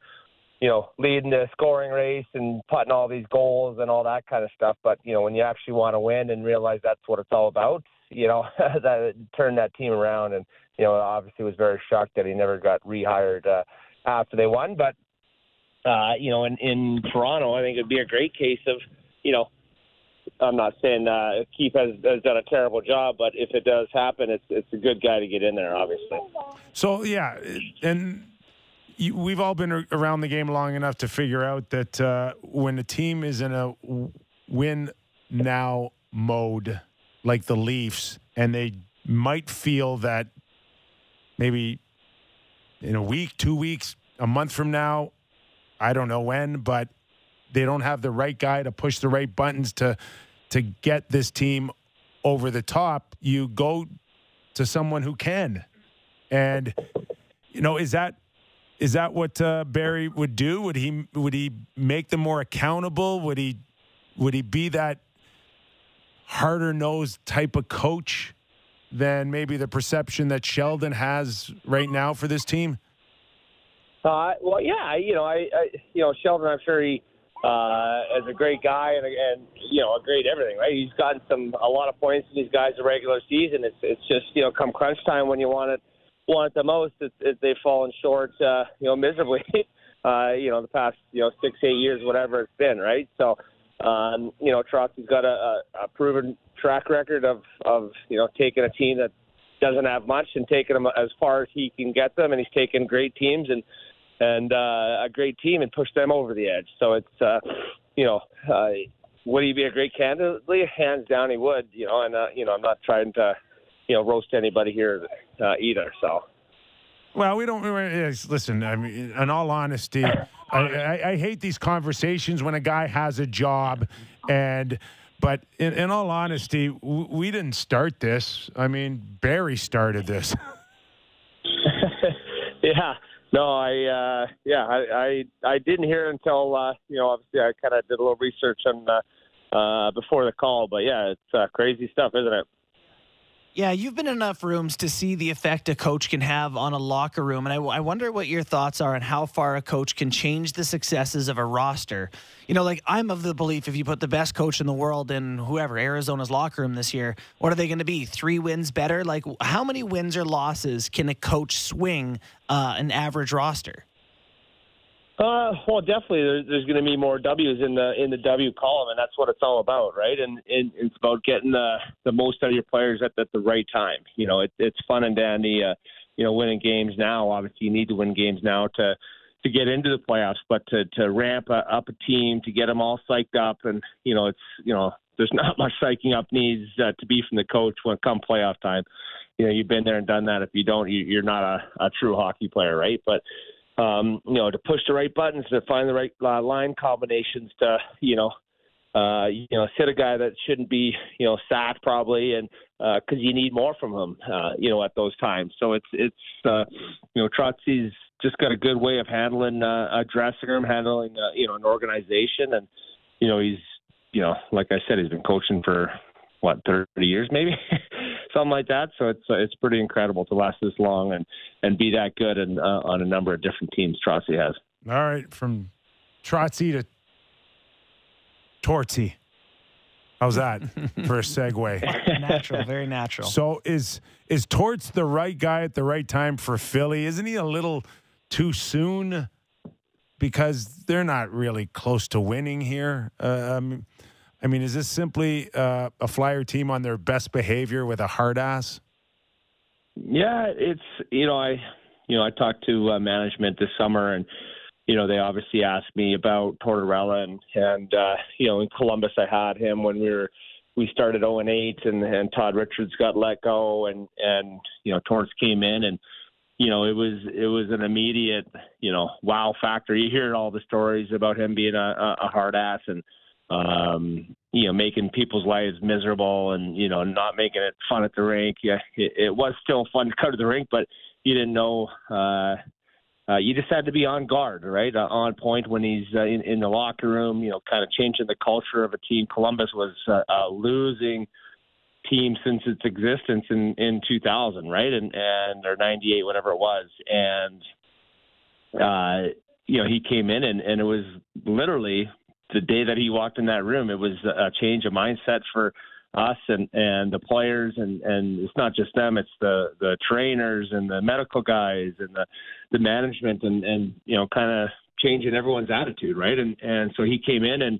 you know, leading the scoring race and putting all these goals and all that kind of stuff. But you know, when you actually want to win and realize that's what it's all about, you know, that turned that team around. And you know, obviously was very shocked that he never got rehired uh, after they won. But uh, you know, in in Toronto, I think it'd be a great case of, you know. I'm not saying uh, Keefe has, has done a terrible job, but if it does happen, it's it's a good guy to get in there, obviously. So yeah, and we've all been around the game long enough to figure out that uh, when a team is in a win now mode, like the Leafs, and they might feel that maybe in a week, two weeks, a month from now, I don't know when, but they don't have the right guy to push the right buttons to to get this team over the top. You go to someone who can, and you know, is that is that what uh, Barry would do? Would he would he make them more accountable? Would he would he be that harder nosed type of coach than maybe the perception that Sheldon has right now for this team? Uh, well, yeah, you know, I, I, you know, Sheldon, I'm sure he uh, is a great guy and, and you know, a great everything, right? He's gotten some a lot of points in these guys the regular season. It's it's just you know, come crunch time when you want it want the most, it's, it, they've fallen short, uh, you know, miserably. uh, you know, the past you know six, eight years, whatever it's been, right? So, um, you know, Trotzy's got a, a, proven track record of of you know taking a team that doesn't have much and taking them as far as he can get them, and he's taken great teams and and uh, a great team and pushed them over the edge. So it's uh, you know. Uh, would he be a great candidate? Hands down, he would. You know, and uh, you know, I'm not trying to you know roast anybody here uh, either. So. Well, we don't. Listen, I mean, in all honesty, I, I, I, hate these conversations when a guy has a job, and but in, in all honesty, we didn't start this. I mean, Barry started this. yeah. No, I uh, yeah, I, I I didn't hear until uh, you know obviously I kind of did a little research on uh, uh, before the call, but yeah, it's uh, crazy stuff, isn't it? Yeah, you've been in enough rooms to see the effect a coach can have on a locker room. And I, I, wonder what your thoughts are on how far a coach can change the successes of a roster. You know, like I'm of the belief if you put the best coach in the world in whoever, Arizona's locker room this year, what are they going to be? Three wins better? Like, how many wins or losses can a coach swing uh, an average roster? Uh, well, definitely. There's, there's going to be more W's in the in the W column, and that's what it's all about, right? And, and it's about getting the the most out of your players at, at the right time. You know, it, it's fun and dandy. Uh, you know, winning games now. Obviously, you need to win games now to to get into the playoffs, but to to ramp a, up a team to get them all psyched up, and you know, it's you know, there's not much psyching up needs uh, to be from the coach when come playoff time. You know, you've been there and done that. If you don't, you, you're not a, a true hockey player, right? But um, you know, to push the right buttons, to find the right uh, line combinations, to you know, uh, you know, sit a guy that shouldn't be, you know, sacked probably, and because uh, you need more from him, uh, you know, at those times. So it's it's uh, you know, Trotzy's just got a good way of handling uh, a dressing room, handling uh, you know an organization, and you know he's you know like I said, he's been coaching for what 30 years maybe? Something like that. So it's uh, it's pretty incredible to last this long and and be that good and uh, on a number of different teams Trotzy has. All right from Trotzy to Tortsy how's that for a segue? Natural very natural. So is is Torts the right guy at the right time for Philly? Isn't he a little too soon? Because they're not really close to winning here. Um, I mean, is this simply uh, a Flyer team on their best behavior with a hard ass? Yeah, it's you know I you know I talked to uh, management this summer and you know they obviously asked me about Tortorella and and uh, you know in Columbus I had him when we were we started 0 and 8 and and Todd Richards got let go and and you know Torts came in and you know, it was it was an immediate, you know, wow factor. You hear all the stories about him being a, a hard ass, and um, you know, making people's lives miserable and, you know, not making it fun at the rink. Yeah, it, it was still fun to go to the rink, but you didn't know, uh, uh, you just had to be on guard, right? Uh, on point when he's uh, in, in the locker room, you know, kind of changing the culture of a team. Columbus was uh, a losing team since its existence in, in 2000, right? And, and, or 98, whatever it was. And, uh, you know, he came in and, and it was literally the day that he walked in that room, it was a change of mindset for us and and the players. And and it's not just them it's the the trainers and the medical guys and the the management and and you know kind of changing everyone's attitude right? And and so he came in and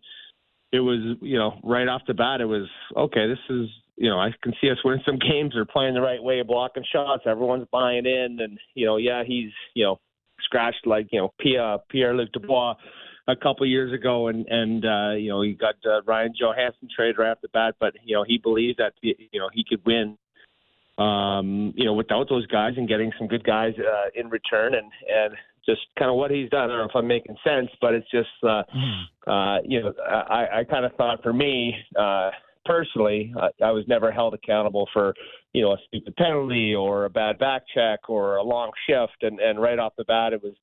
it was you know right off the bat it was okay this is you know I can see us winning some games or playing the right way blocking shots everyone's buying in. And you know yeah he's you know scratched like you know Pierre uh, Pierre Luc Dubois a couple years ago, and and uh, you know he got uh, Ryan Johansen traded right off the bat, but you know he believed that you know he could win. Um, you know, without those guys and getting some good guys uh, in return, and and just kind of what he's done. I don't know if I'm making sense, but it's just uh, mm. uh, you know I, I kind of thought for me uh, personally, I, I was never held accountable for you know a stupid penalty or a bad back check or a long shift, and and right off the bat it was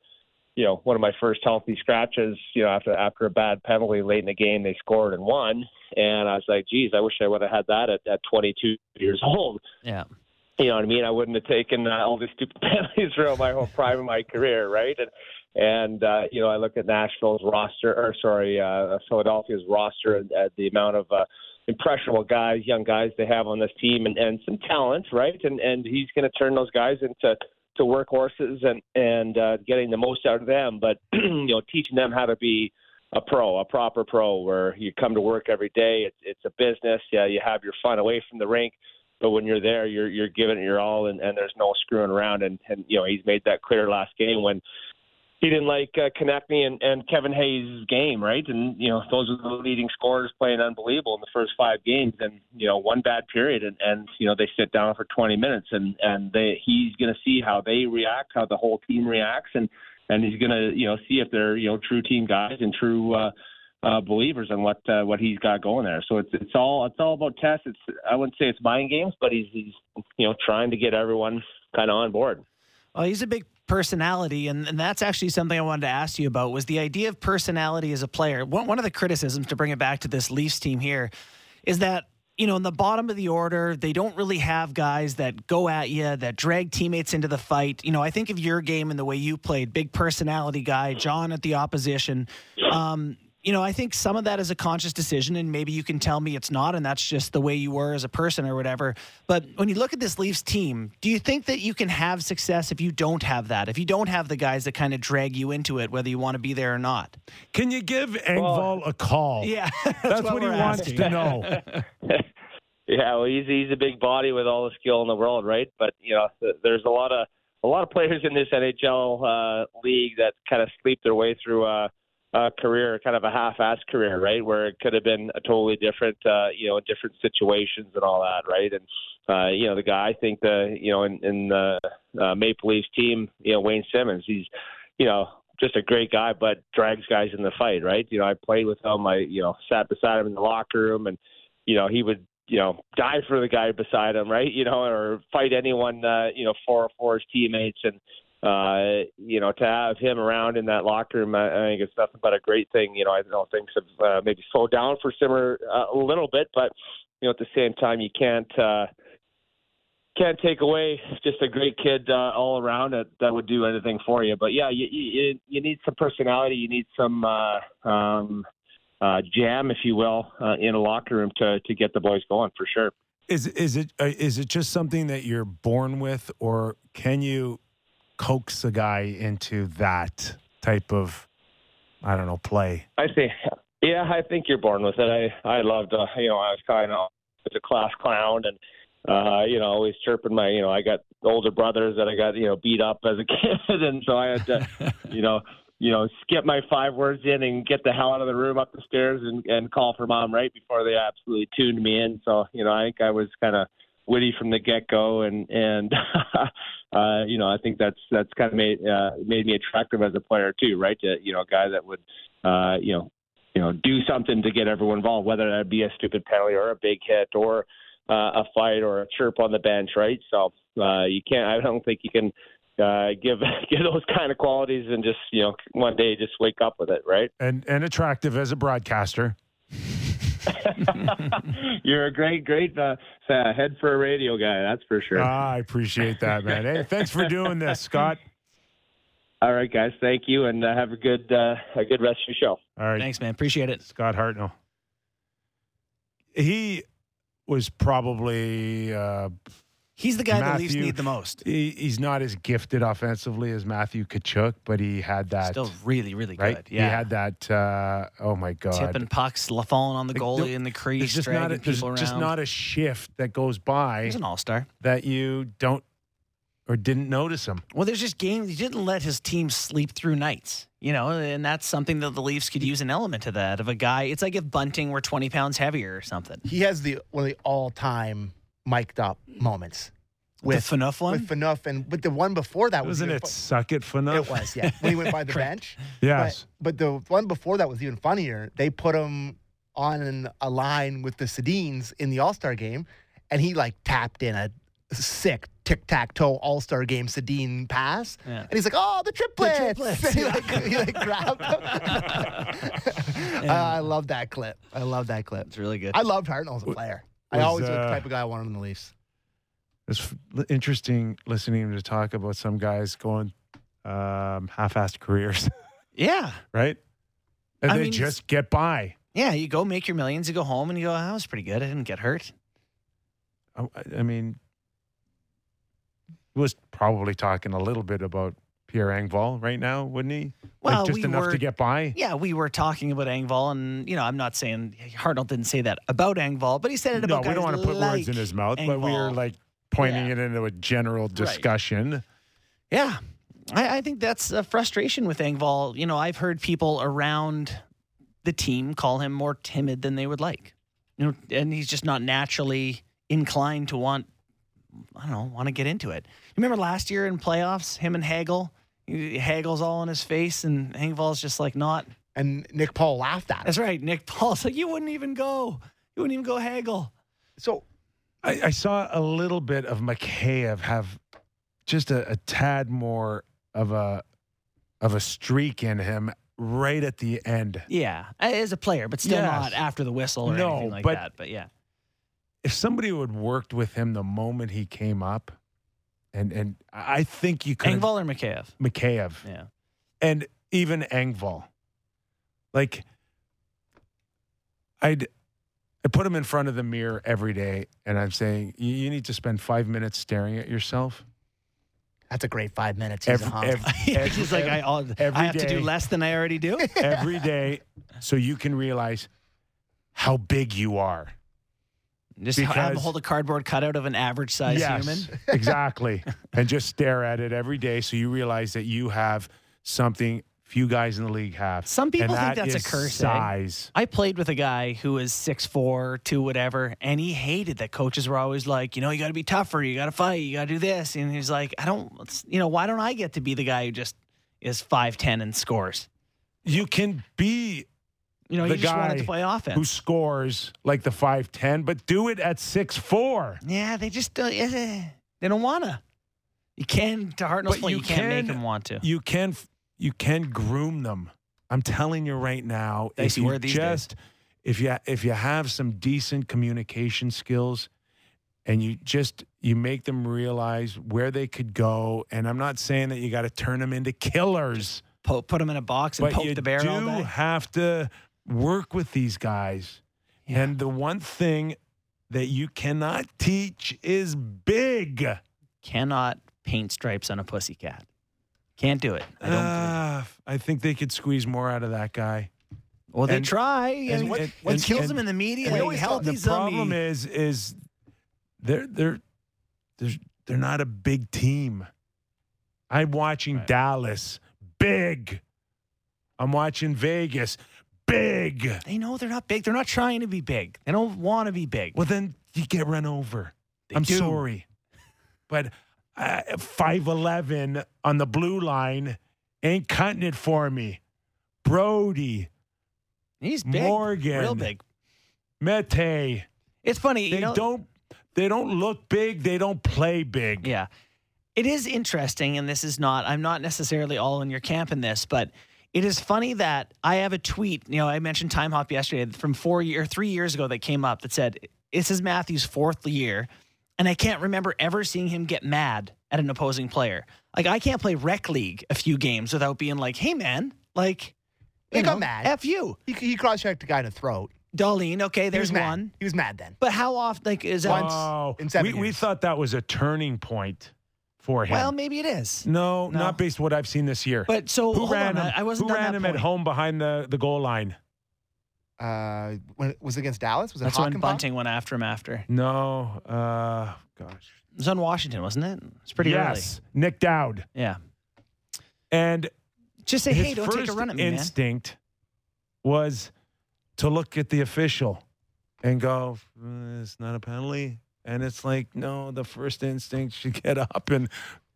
you know, one of my first healthy scratches, you know, after after a bad penalty late in the game, they scored and won. And I was like, geez, I wish I would have had that at, at 22 years old. Yeah. You know what I mean? I wouldn't have taken uh, all these stupid penalties throughout my whole prime of my career, right? And and uh, you know, I look at Nashville's roster, or sorry, uh, Philadelphia's roster, and uh, the amount of uh, impressionable guys, young guys they have on this team, and, and some talent, right? And and he's going to turn those guys into to workhorses and and uh, getting the most out of them, but you know teaching them how to be a pro, a proper pro, where you come to work every day. It's it's a business. Yeah, you have your fun away from the rink, but when you're there, you're you're giving it your all, and, and there's no screwing around. And and you know he's made that clear last game when he didn't like uh, Konecny and, and Kevin Hayes' game, right? And you know those are the leading scorers playing unbelievable in the first five games, and you know one bad period, and, and you know they sit down for 20 minutes, and and they, he's going to see how they react, how the whole team reacts, and and he's going to you know see if they're you know true team guys and true. Uh, uh, believers in what uh, what he's got going there. So it's it's all it's all about tests. It's I wouldn't say it's mind games, but he's he's you know trying to get everyone kind of on board. Well, he's a big personality, and, and that's actually something I wanted to ask you about was the idea of personality as a player. One, one of the criticisms to bring it back to this Leafs team here is that you know, in the bottom of the order, they don't really have guys that go at you, that drag teammates into the fight. You know, I think of your game and the way you played, big personality guy, John at the opposition. Um, you know, I think some of that is a conscious decision, and maybe you can tell me it's not, and that's just the way you were as a person or whatever. But when you look at this Leafs team, do you think that you can have success if you don't have that? If you don't have the guys that kind of drag you into it, whether you want to be there or not? Can you give Engvall a call? Yeah, That's, what, he we're wants to know. Yeah, well, he's he's a big body with all the skill in the world, right? But you know, there's a lot of a lot of players in this NHL uh, league that kind of sleep their way through a, a career, kind of a half-ass career, right? Where it could have been a totally different, uh, you know, different situations and all that, right? And uh, you know, the guy I think the you know in, in the uh, Maple Leafs team, you know, Wayne Simmonds, he's you know just a great guy, but drags guys in the fight, right? You know, I played with him. I you know sat beside him in the locker room, and you know he would you know die for the guy beside him, right? You know, or fight anyone uh, you know for for his teammates, and uh, you know to have him around in that locker room, I, I think it's nothing but a great thing. You know, I know things have uh, maybe slowed down for Simmer uh, a little bit, but you know at the same time you can't. uh can't take away just a great kid uh, all around that that would do anything for you. But yeah, you you, you need some personality. You need some uh, um, uh, jam, if you will, uh, in a locker room to to get the boys going for sure. Is is it uh, it just something that you're born with, or can you coax a guy into that type of I don't know play? I think, yeah, I think you're born with it. I I loved, uh, you know, I was kind of a class clown and. Uh, you know, always chirping my, you know, I got older brothers that I got, you know, beat up as a kid, and so I had to, you know, you know, skip my five words in and get the hell out of the room up the stairs and, and call for mom right before they absolutely tuned me in. So, you know, I think I was kind of witty from the get go, and and uh, you know, I think that's that's kind of made uh, made me attractive as a player too, right? To, you know, a guy that would, uh, you know, you know, do something to get everyone involved, whether that be a stupid penalty or a big hit or uh, a fight or a chirp on the bench, right? So uh, you can't. I don't think you can uh, give give those kind of qualities and just you know one day just wake up with it, right? And and attractive as a broadcaster. You're a great, great uh, uh, head for a radio guy. That's for sure. Ah, I appreciate that, man. Hey, thanks for doing this, Scott. All right, guys. Thank you, and uh, have a good uh, a good rest of your show. All right, Thanks, man. Appreciate it. Scott Hartnell. He was probably uh, He's the guy the Leafs need the most. he, he's not as gifted offensively as Matthew Tkachuk, but he had that Still really, really right. good. He had that. Uh, oh my god! tipping pucks, la- falling on the Like, goalie the- in the crease, There's just dragging not a, there's people around. just not a shift that goes by He's an all star. that you don't or didn't notice him. Well, there's just games. He didn't let his team sleep through nights, you know, and that's something that the Leafs could use an element to that. Of a guy, it's like if Bunting were 20 pounds heavier or something. He has the one of the all-time mic'd up moments with the Phaneuf one? with Phaneuf, and but the one before that was Wasn't even it fu- suck it for enough? It was, yeah. When he went by the bench. Yes. But, but the one before that was even funnier. They put him on an, a line with the Sedins in the All Star game, and he like tapped in a sick tic tac toe All Star game Sedin pass, Yeah. and he's like, "Oh, the triplets!" triplets, And he like he like grabbed him. Uh, I love that clip. I love that clip. It's really good. I loved Hartnell as a player. I was, always was the uh, type of guy I wanted in the Leafs. It's interesting listening to talk about some guys going um, half-assed careers, yeah. right? And I they mean, just get by. Yeah. You go make your millions, you go home, and you go, that was pretty good. I didn't get hurt. I, I mean, he was probably talking a little bit about Pierre Engvall right now, wouldn't he? Well, like just we enough were- to get by. Yeah, we were talking about Engvall, and you know, I'm not saying Hartnell didn't say that about Engvall, but he said it No, about we don't want to put words in his mouth, but we were like pointing Yeah. it into a general discussion. Yeah, I, I think that's a frustration with Engvall. You know, I've heard people around the team call him more timid than they would like. You know, and he's just not naturally inclined to want. I don't know, want to get into it. You remember last year in playoffs, him and Hagel. Hagel's all in his face, and Engvall's just like not. And Nick Paul laughed at him. That's right. Nick Paul's like, you wouldn't even go. You wouldn't even go Hagel. So I, I saw a little bit of Mikheyev have just a, a tad more of a of a streak in him right at the end. Yeah, as a player, but still Yes. not after the whistle or No, anything like but- that. But yeah, If somebody had worked with him the moment he came up, and and I think you could Engvall or Mikheyev. Mikheyev Yeah. and even Engvall, like I'd I put him in front of the mirror every day, and I'm saying you, you need to spend five minutes staring at yourself. That's a great five minutes. He's Every, a hunk. every, every- He's like, I, I'll, every I have to do day. less than I already do. every day, so you can realize how big you are. Just have him Because- hold a cardboard cutout of an average size yes, human. exactly, and just stare at it every day, so you realize that you have something few guys in the league have. Some people and think that that's a is curse, eh? Size. I played with a guy who was 6'4", 2, whatever, and he hated that coaches were always like, you know, you got to be tougher, you got to fight, you got to do this. And he's like, I don't, you know, why don't I get to be the guy who just is 5'10 and scores? You can be You know, the you just wanted guy to play offense. who scores like the five ten, but do it at six four. yeah, they just don't, eh, they don't want to. You can, to Hartnell's point, you you, can't make them want to. You can you can groom them. I'm telling you right now. Dicey if you these days. just if you if you have some decent communication skills, and you just you make them realize where they could go. And I'm not saying that you got to turn them into killers, Po- put them in a box and but poke you the bear do all day. have to work with these guys. Yeah. And the one thing that you cannot teach is big. Cannot paint stripes on a pussycat. Can't do it. I don't. Ah, I think they could squeeze more out of that guy. well, they and- try. and And, what- what, and- kills and- them in the media? And They thought the these problem me. is is they're they're they're they're not a big team. I'm watching Right. Dallas, big. I'm watching Vegas, big. They know they're not big. They're not trying to be big. They don't want to be big. Well, then you get run over. They I'm do. sorry, but uh, five eleven on the blue line ain't cutting it for me. Brodie, He's big. Morgan. Real big. Mete. It's funny. They you know, don't. They don't look big. They don't play big. Yeah. It is interesting, and this is not, I'm not necessarily all in your camp in this, but it is funny that I have a tweet. You know, I mentioned Time Hop yesterday from four year, three years ago that came up that said, This is Matthew's fourth year. And I can't remember ever seeing him get mad at an opposing player. Like, I can't play Rec League a few games without being like, Hey, man, like, He you got know, mad. F you. He, he cross-checked a guy in the throat. Dahlin, okay, there's was mad. one. He was mad then. But how often, like, is that? Once. Oh, in seven we, we thought that was a turning point for him. Well, maybe it is. no, no. not based on what I've seen this year. But so who ran on, him? I- I wasn't who ran him point. at home behind the, the goal line? Uh, when it was against Dallas, was it That's when Bunting went after him after. No, uh, gosh, It was on Washington, wasn't it? It's pretty yes, Nick Dowd. Yeah. And Just say, hey, don't take a run at me, man. instinct was to look at the official and go, "Uh, "It's not a penalty." And it's like, no, the first instinct should get up and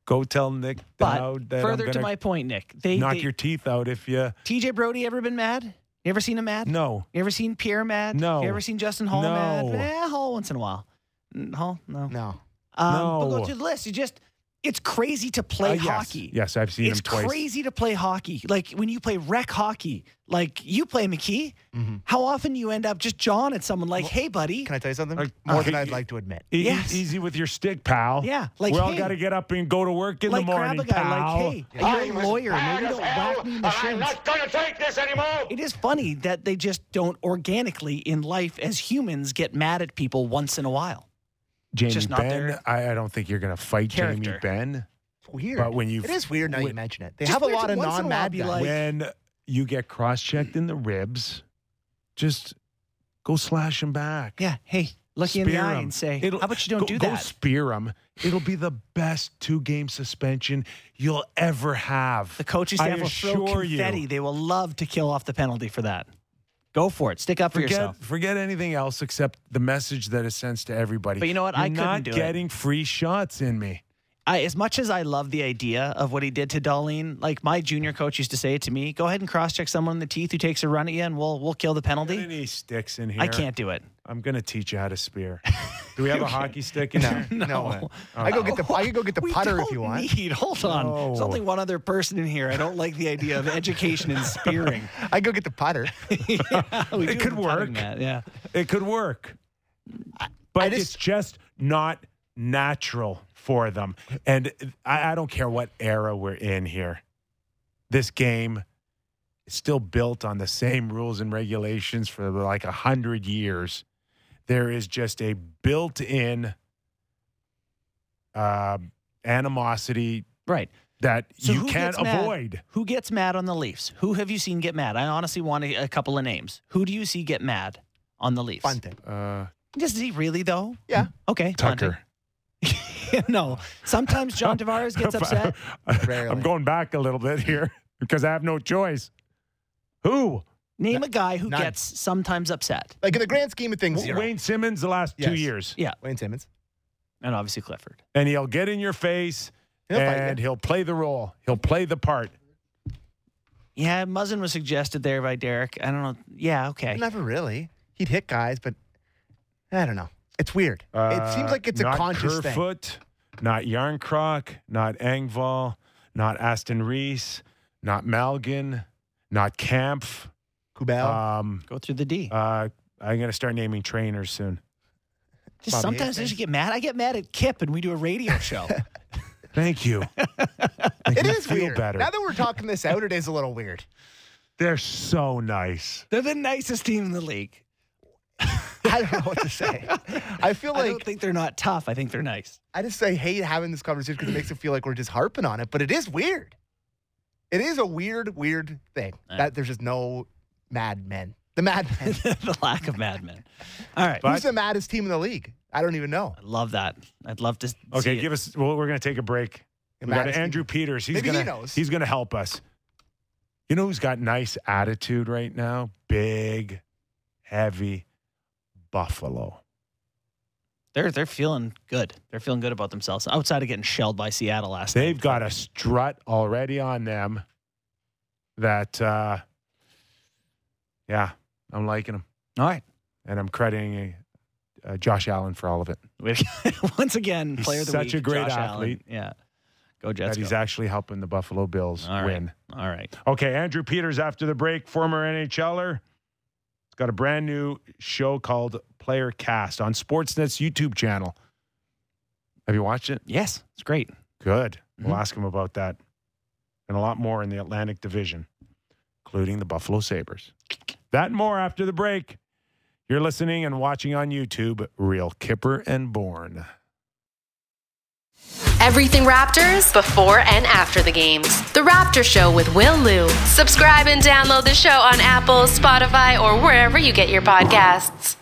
go tell Nick Dowd that further I'm to my point, Nick, they, knock they- your teeth out if you. TJ Brodie ever been mad? You ever seen him mad? No, You ever seen Pierre mad? No. You ever seen Justin Holl No. mad? Eh, Holl once in a while. Mm, Holl, no. No. Um, But No. go through the list. You just, it's crazy to play Uh, yes. hockey. Yes, I've seen It's him twice. crazy to play hockey. Like when you play rec hockey, like you play McKee, Mm-hmm. how often you end up just jawing at someone like, hey, buddy. Can I tell you something? Like, More okay, than I'd you- like to admit. E- Yes. Easy with your stick, pal. Yeah, like, we all hey. got to get up and go to work in like the morning, grab a guy pal. like, hey, you're a lawyer. Maybe don't whack me in the shins. gonna take this anymore. It is funny that they just don't organically in life as humans get mad at people once in a while. Jamie just not Ben, I, I don't think you're going to fight Jamie character. Ben. It's weird. But when you it is weird now you mention it. They have a lot of once in a while non-mad be guys. like- when you get cross-checked in the ribs, just go slash him back. Yeah, hey, look you in the Spear eye 'em. and say, It'll- how about you don't go, do that?" go that? spear him. It'll be the best two-game suspension you'll ever have. The coaching I staff will throw assure confetti. you. They will love to kill off the penalty for that. Go for it. Stick up for Forget, yourself. forget anything else except the message that it sends to everybody. But you know what? You're I couldn't not do it. getting free shots in me. I, as much as I love the idea of what he did to Dahlin, like my junior coach used to say it to me, go ahead and cross check someone in the teeth who takes a run at you and we'll we'll kill the penalty. any sticks in here? I can't do it. I'm going to teach you how to spear. Do we have a hockey stick in here? No, I go get the I could go get the We putter don't if you want. Need. Hold on. There's only one other person in here. I don't like the idea of education and spearing. I go get the putter. Yeah, It could have a putting work. mat, Yeah. It could work. But just- it's just not natural for them. And I, I don't care what era we're in here. This game is still built on the same rules and regulations for like a hundred years. There is just a built-in uh, animosity Right. that So you can't avoid. Who gets mad on the Leafs? Who have you seen get mad? I honestly want a, a couple of names. Who do you see get mad on the Leafs? Bunting. Uh, Does he really though? Yeah. Okay. Tucker. Bunting. no. Sometimes John Tavares gets upset. Rarely. I'm going back a little bit here because I have no choice. Who? Name a guy who None. gets sometimes upset. Like in the grand scheme of things, zero. Wayne Simmonds the last two Yes. years. Yeah. Wayne Simmonds. And obviously Clifford. And he'll get in your face He'll fight and you. he'll play the role. He'll play the part. Yeah, Muzzin was suggested there by Derek. I don't know. Yeah, okay. Never really. He'd hit guys, but I don't know. It's weird. it seems Uh, like it's a not conscious thing. Kerfoot, not Järnkrok, not Engvall, not Aston Reese, not Malgin, not Kampf. Kubel. Um, Go through the D. uh, I'm going to start naming trainers soon. Just Bobby sometimes I Hastings. just get mad. I get mad at Kip and we do a radio show. Thank you. Make it me is feel weird. better. Now that we're talking this out, it is a little weird. They're so nice. They're the nicest team in the league. I don't know what to say. I feel like I don't think they're not tough. I think they're nice. I just say hate having this conversation because it makes it feel like we're just harping on it, but it is weird. It is a weird, weird thing Yeah. that there's just no mad men. The mad men. the lack of madmen. All right. But- Who's the maddest team in the league? I don't even know. I love that. I'd love to. Okay, see give it. us. Well, we're going to take a break. The We got Andrew team. Peters. He's Maybe he gonna, knows. He's going to help us. You know who's got nice attitude right now? Big, heavy Buffalo. They're they're feeling good. They're feeling good about themselves outside of getting shelled by Seattle last night. They've got a strut already on them. That, uh, yeah, I'm liking them, All right. and I'm crediting uh, Josh Allen for all of it. Once again, He's player of the such week, a great Josh athlete. Allen. Yeah. Go Jets. that he's go. actually helping the Buffalo Bills All right. win. All right. Okay, Andrew Peters after the break, former NHLer. Got a brand new show called Player Cast on Sportsnet's YouTube channel. Have you watched it? Yes, it's great. Good. We'll Mhm. ask him about that and a lot more in the Atlantic Division, including the Buffalo Sabres. That and more after the break. You're listening and watching on YouTube, Real Kyper and Bourne. Everything Raptors before and after the games. The Raptor Show with Will Lou. Subscribe and download the show on Apple, Spotify, or wherever you get your podcasts.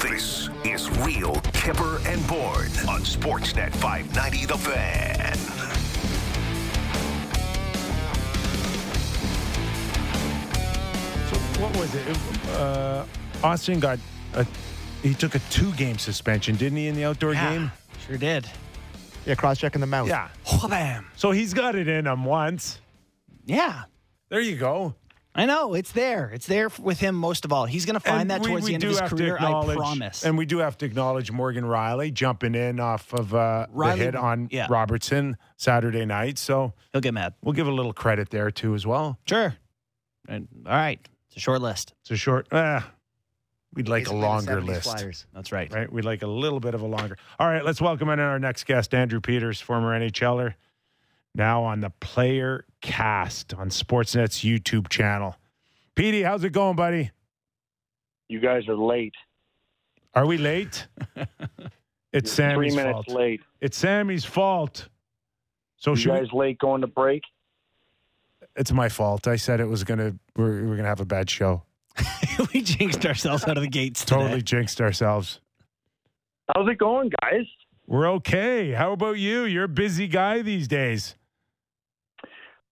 This is Real Kyper and Bourne on Sportsnet 590 The Fan. So what was it? It- Uh, Auston got a. He took a two-game suspension, didn't he, in the outdoor Yeah, game? Sure did. Yeah, cross checking the mouth. Yeah. Bam. So he's got it in him once. Yeah. There you go. I know it's there. It's there with him most of all. He's going to find And that we- towards we the end of his career. I promise. And we do have to acknowledge Morgan Rielly jumping in off of uh, Rielly- the hit on yeah. Robertson Saturday night. So He'll get mad. we'll give a little credit there too as well. Sure. And, all right. It's a short list. It's a short. Uh, we'd like Basically a longer list. Flyers. That's right. Right, we'd like a little bit of a longer. All right, let's welcome in our next guest, Andrew Peters, former NHLer, now on the Player Cast on Sportsnet's YouTube channel. Petey, how's it going, buddy? You guys are late. Are we late? it's Sammy's Three minutes fault. late. It's Sammy's fault. So You should guys late going to break? it's my fault. I said it was gonna we're, we're gonna have a bad show. we jinxed ourselves out of the gates today. Totally jinxed ourselves. How's it going, guys? We're okay. How about you? You're a busy guy these days.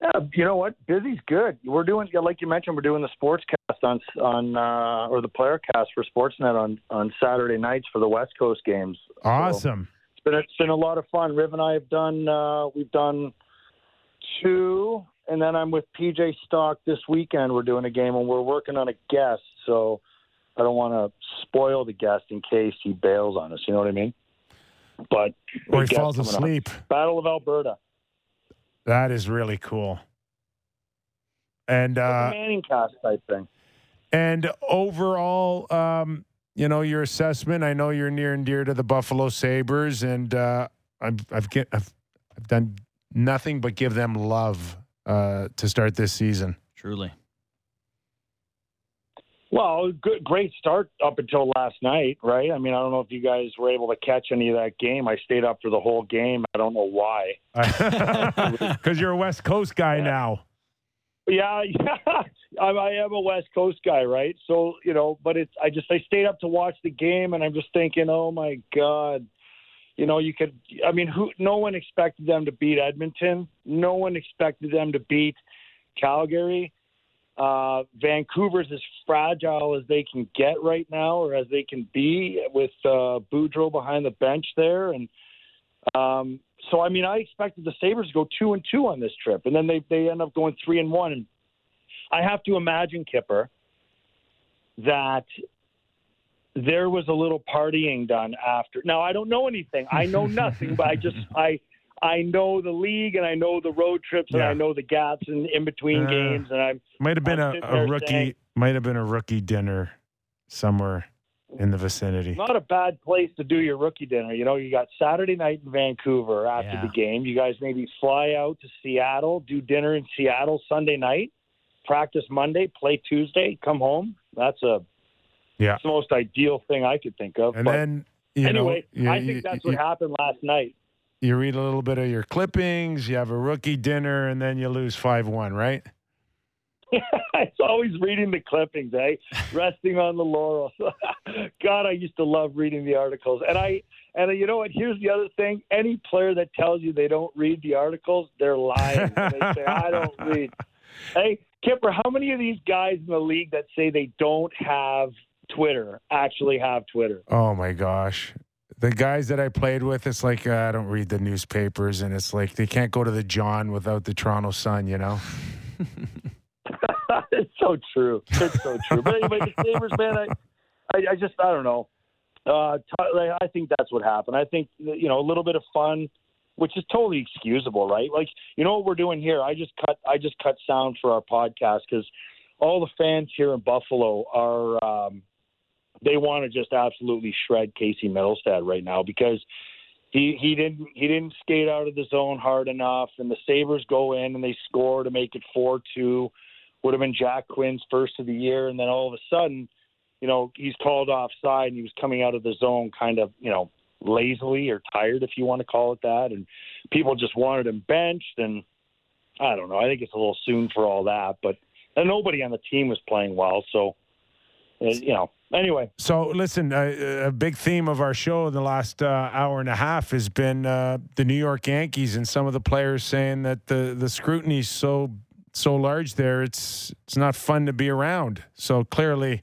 Yeah, you know what? Busy's good. We're doing, like you mentioned, we're doing the sports cast on on uh, or the player cast for Sportsnet on on Saturday nights for the West Coast games. So Awesome. it's been it's been a lot of fun. Riv and I have done uh, we've done two, and then I'm with PJ Stock this weekend. We're doing a game, and we're working on a guest. So I don't want to spoil the guest in case he bails on us. You know what I mean? But Or he falls coming up. asleep. Battle of Alberta. That is really cool. And uh, Manning cast type thing. and overall, um, you know, your assessment. I know you're near and dear to the Buffalo Sabres, and uh, I've I've, get, I've I've done nothing but give them love uh, to start this season. Truly. Well, good, great start up until last night, right? I mean, I don't know if you guys were able to catch any of that game. I stayed up for the whole game. I don't know why. Because you're a West Coast guy Yeah. now. Yeah, yeah. I, I am a West Coast guy, right? So you know, but it's I just I stayed up to watch the game, and I'm just thinking, oh my god, you know, you could. I mean, who? No one expected them to beat Edmonton. No one expected them to beat Calgary. Uh, Vancouver's as fragile as they can get right now, or as they can be, with uh, Boudreau behind the bench there, and um, so I mean, I expected the Sabres to go two and two on this trip, and then they they end up going three and one. And I have to imagine Kyper that there was a little partying done after. Now I don't know anything. I know nothing, but I just I I know the league and I know the road trips and Yeah. I know the gaps in, in between Uh, games and I'm Might have been a, a rookie. saying- might have been a rookie dinner somewhere in the vicinity. not a bad place to do your rookie dinner. You know, you got Saturday night in Vancouver after Yeah. the game. You guys maybe fly out to Seattle, do dinner in Seattle Sunday night, practice Monday, play Tuesday, come home. That's a Yeah. it's the most ideal thing I could think of. And but then you anyway, know, you, I you- think that's you- what happened last night. you read a little bit of your clippings. You have a rookie dinner, and then you lose five one. Right? it's always reading the clippings, eh? Resting on the laurels. God, I used to love reading the articles. And I and you know what? Here's the other thing. Any player that tells you they don't read the articles, they're lying. they say, I don't read. Hey, Kyper, how many of these guys in the league that say they don't have Twitter actually have Twitter? Oh my gosh. The guys that I played with, it's like uh, I don't read the newspapers, and it's like they can't go to the John without the Toronto Sun. You know? it's so true. It's so true. But anyway, the Sabres, man, I, I, I just, I don't know. Uh, t- like, I think that's what happened. I think you know a little bit of fun, which is totally excusable, right? Like you know what we're doing here. I just cut, I just cut sound for our podcast because all the fans here in Buffalo are, um, they want to just absolutely shred Casey Mittelstadt right now because he he didn't he didn't skate out of the zone hard enough, and the Sabres go in and they score to make it four two. Would have been Jack Quinn's first of the year, and then all of a sudden, you know, he's called offside and he was coming out of the zone kind of, you know, lazily or tired, if you want to call it that, and people just wanted him benched, and I don't know. I think it's a little soon for all that, but and nobody on the team was playing well, so you know. Anyway, So listen, uh, a big theme of our show in the last uh, hour and a half has been uh, the New York Yankees and some of the players saying that the the scrutiny's so so large there. It's it's not fun to be around. So clearly,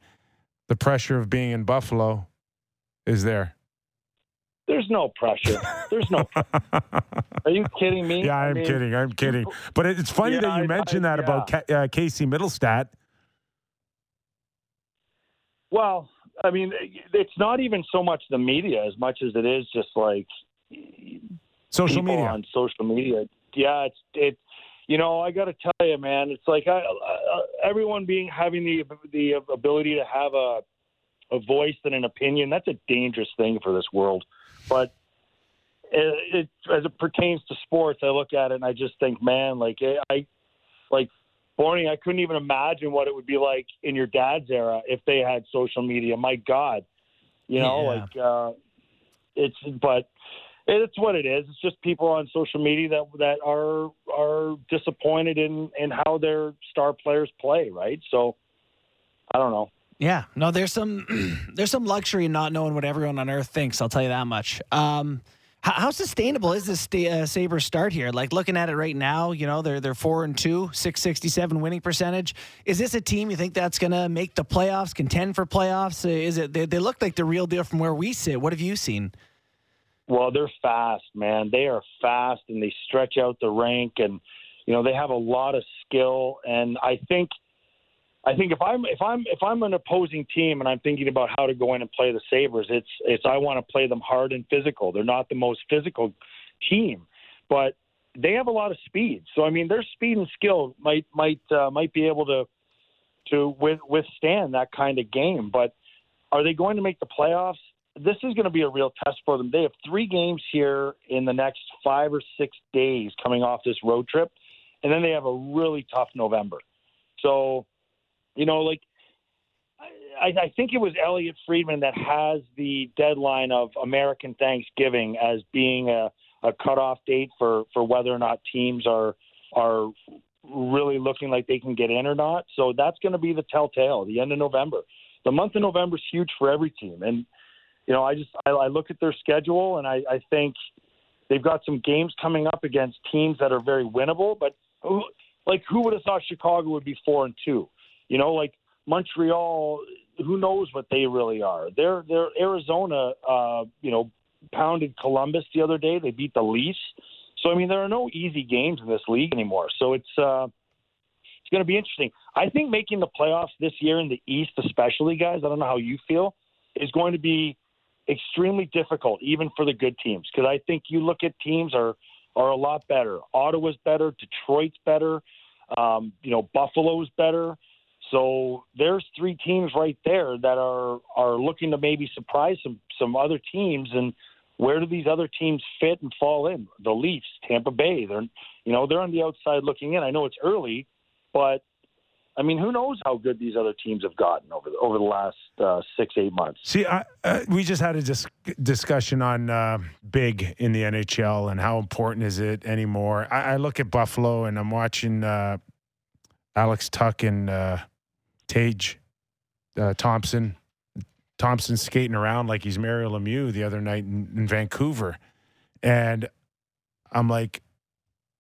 the pressure of being in Buffalo is there. there's no pressure. There's no. Are you kidding me? Yeah, I I'm mean, kidding. I'm kidding. But it's funny Yeah, that you I- mentioned I- that about Ca- uh, Casey Mittelstadt. Well, I mean, it's not even so much the media as much as it is just like Social media. on social media. Yeah, it's it. You know, I got to tell you, man, it's like I, uh, everyone being having the the ability to have a a voice and an opinion. That's a dangerous thing for this world. But it, it as it pertains to sports, I look at it and I just think, man, like I like Borny, I couldn't even imagine what it would be like in your dad's era if they had social media. My God, you know, Yeah. like uh, it's but it's what it is. It's just people on social media that that are are disappointed in in how their star players play, right? So I don't know. Yeah, no, there's some there's some luxury in not knowing what everyone on earth thinks. I'll tell you that much. Um, how, how sustainable is this uh, Sabres start here? Like looking at it right now, you know they're they're four and two, six sixty seven winning percentage. Is this a team you think that's going to make the playoffs, contend for playoffs? Uh, Is it? They, they look like the real deal from where we sit. What have you seen? Well, they're fast, man. They are fast and they stretch out the rank and you know, they have a lot of skill and I think I think if I'm if I'm if I'm an opposing team and I'm thinking about how to go in and play the Sabres, it's it's I want to play them hard and physical. They're not the most physical team, but they have a lot of speed. So I mean, their speed and skill might might uh, might be able to to with, withstand that kind of game. But are they going to make the playoffs? This is going to be a real test for them. They have three games here in the next five or six days coming off this road trip, and then they have a really tough November. So, you know, like I, I think it was Elliotte Friedman that has the deadline of American Thanksgiving as being a, a cutoff date for, for whether or not teams are are really looking like they can get in or not. So that's going to be the telltale. The end of November, the month of November is huge for every team, and you know I just I, I look at their schedule and I, I think they've got some games coming up against teams that are very winnable, but who, like who would have thought Chicago would be four and two? You know, like Montreal, who knows what they really are? They're they're Arizona. Uh, you know, pounded Columbus the other day. They beat the Leafs. So I mean, there are no easy games in this league anymore. So it's uh, it's going to be interesting. I think making the playoffs this year in the East, especially guys. I don't know how you feel, is going to be extremely difficult, even for the good teams. Because I think you look at teams are are a lot better. Ottawa's better. Detroit's better. Um, you know, Buffalo's better. So there's three teams right there that are are looking to maybe surprise some some other teams. And where do these other teams fit and fall in? The Leafs, Tampa Bay. They're you know they're on the outside looking in. I know it's early, but I mean, who knows how good these other teams have gotten over the, over the last uh, six eight months. See, I, uh, we just had a dis- discussion on uh, big in the NHL and how important is it anymore. I, I look at Buffalo and I'm watching uh, Alex Tuch and uh, Tage uh, Thompson. Thompson skating around like he's Mario Lemieux the other night in, in Vancouver, and I'm like,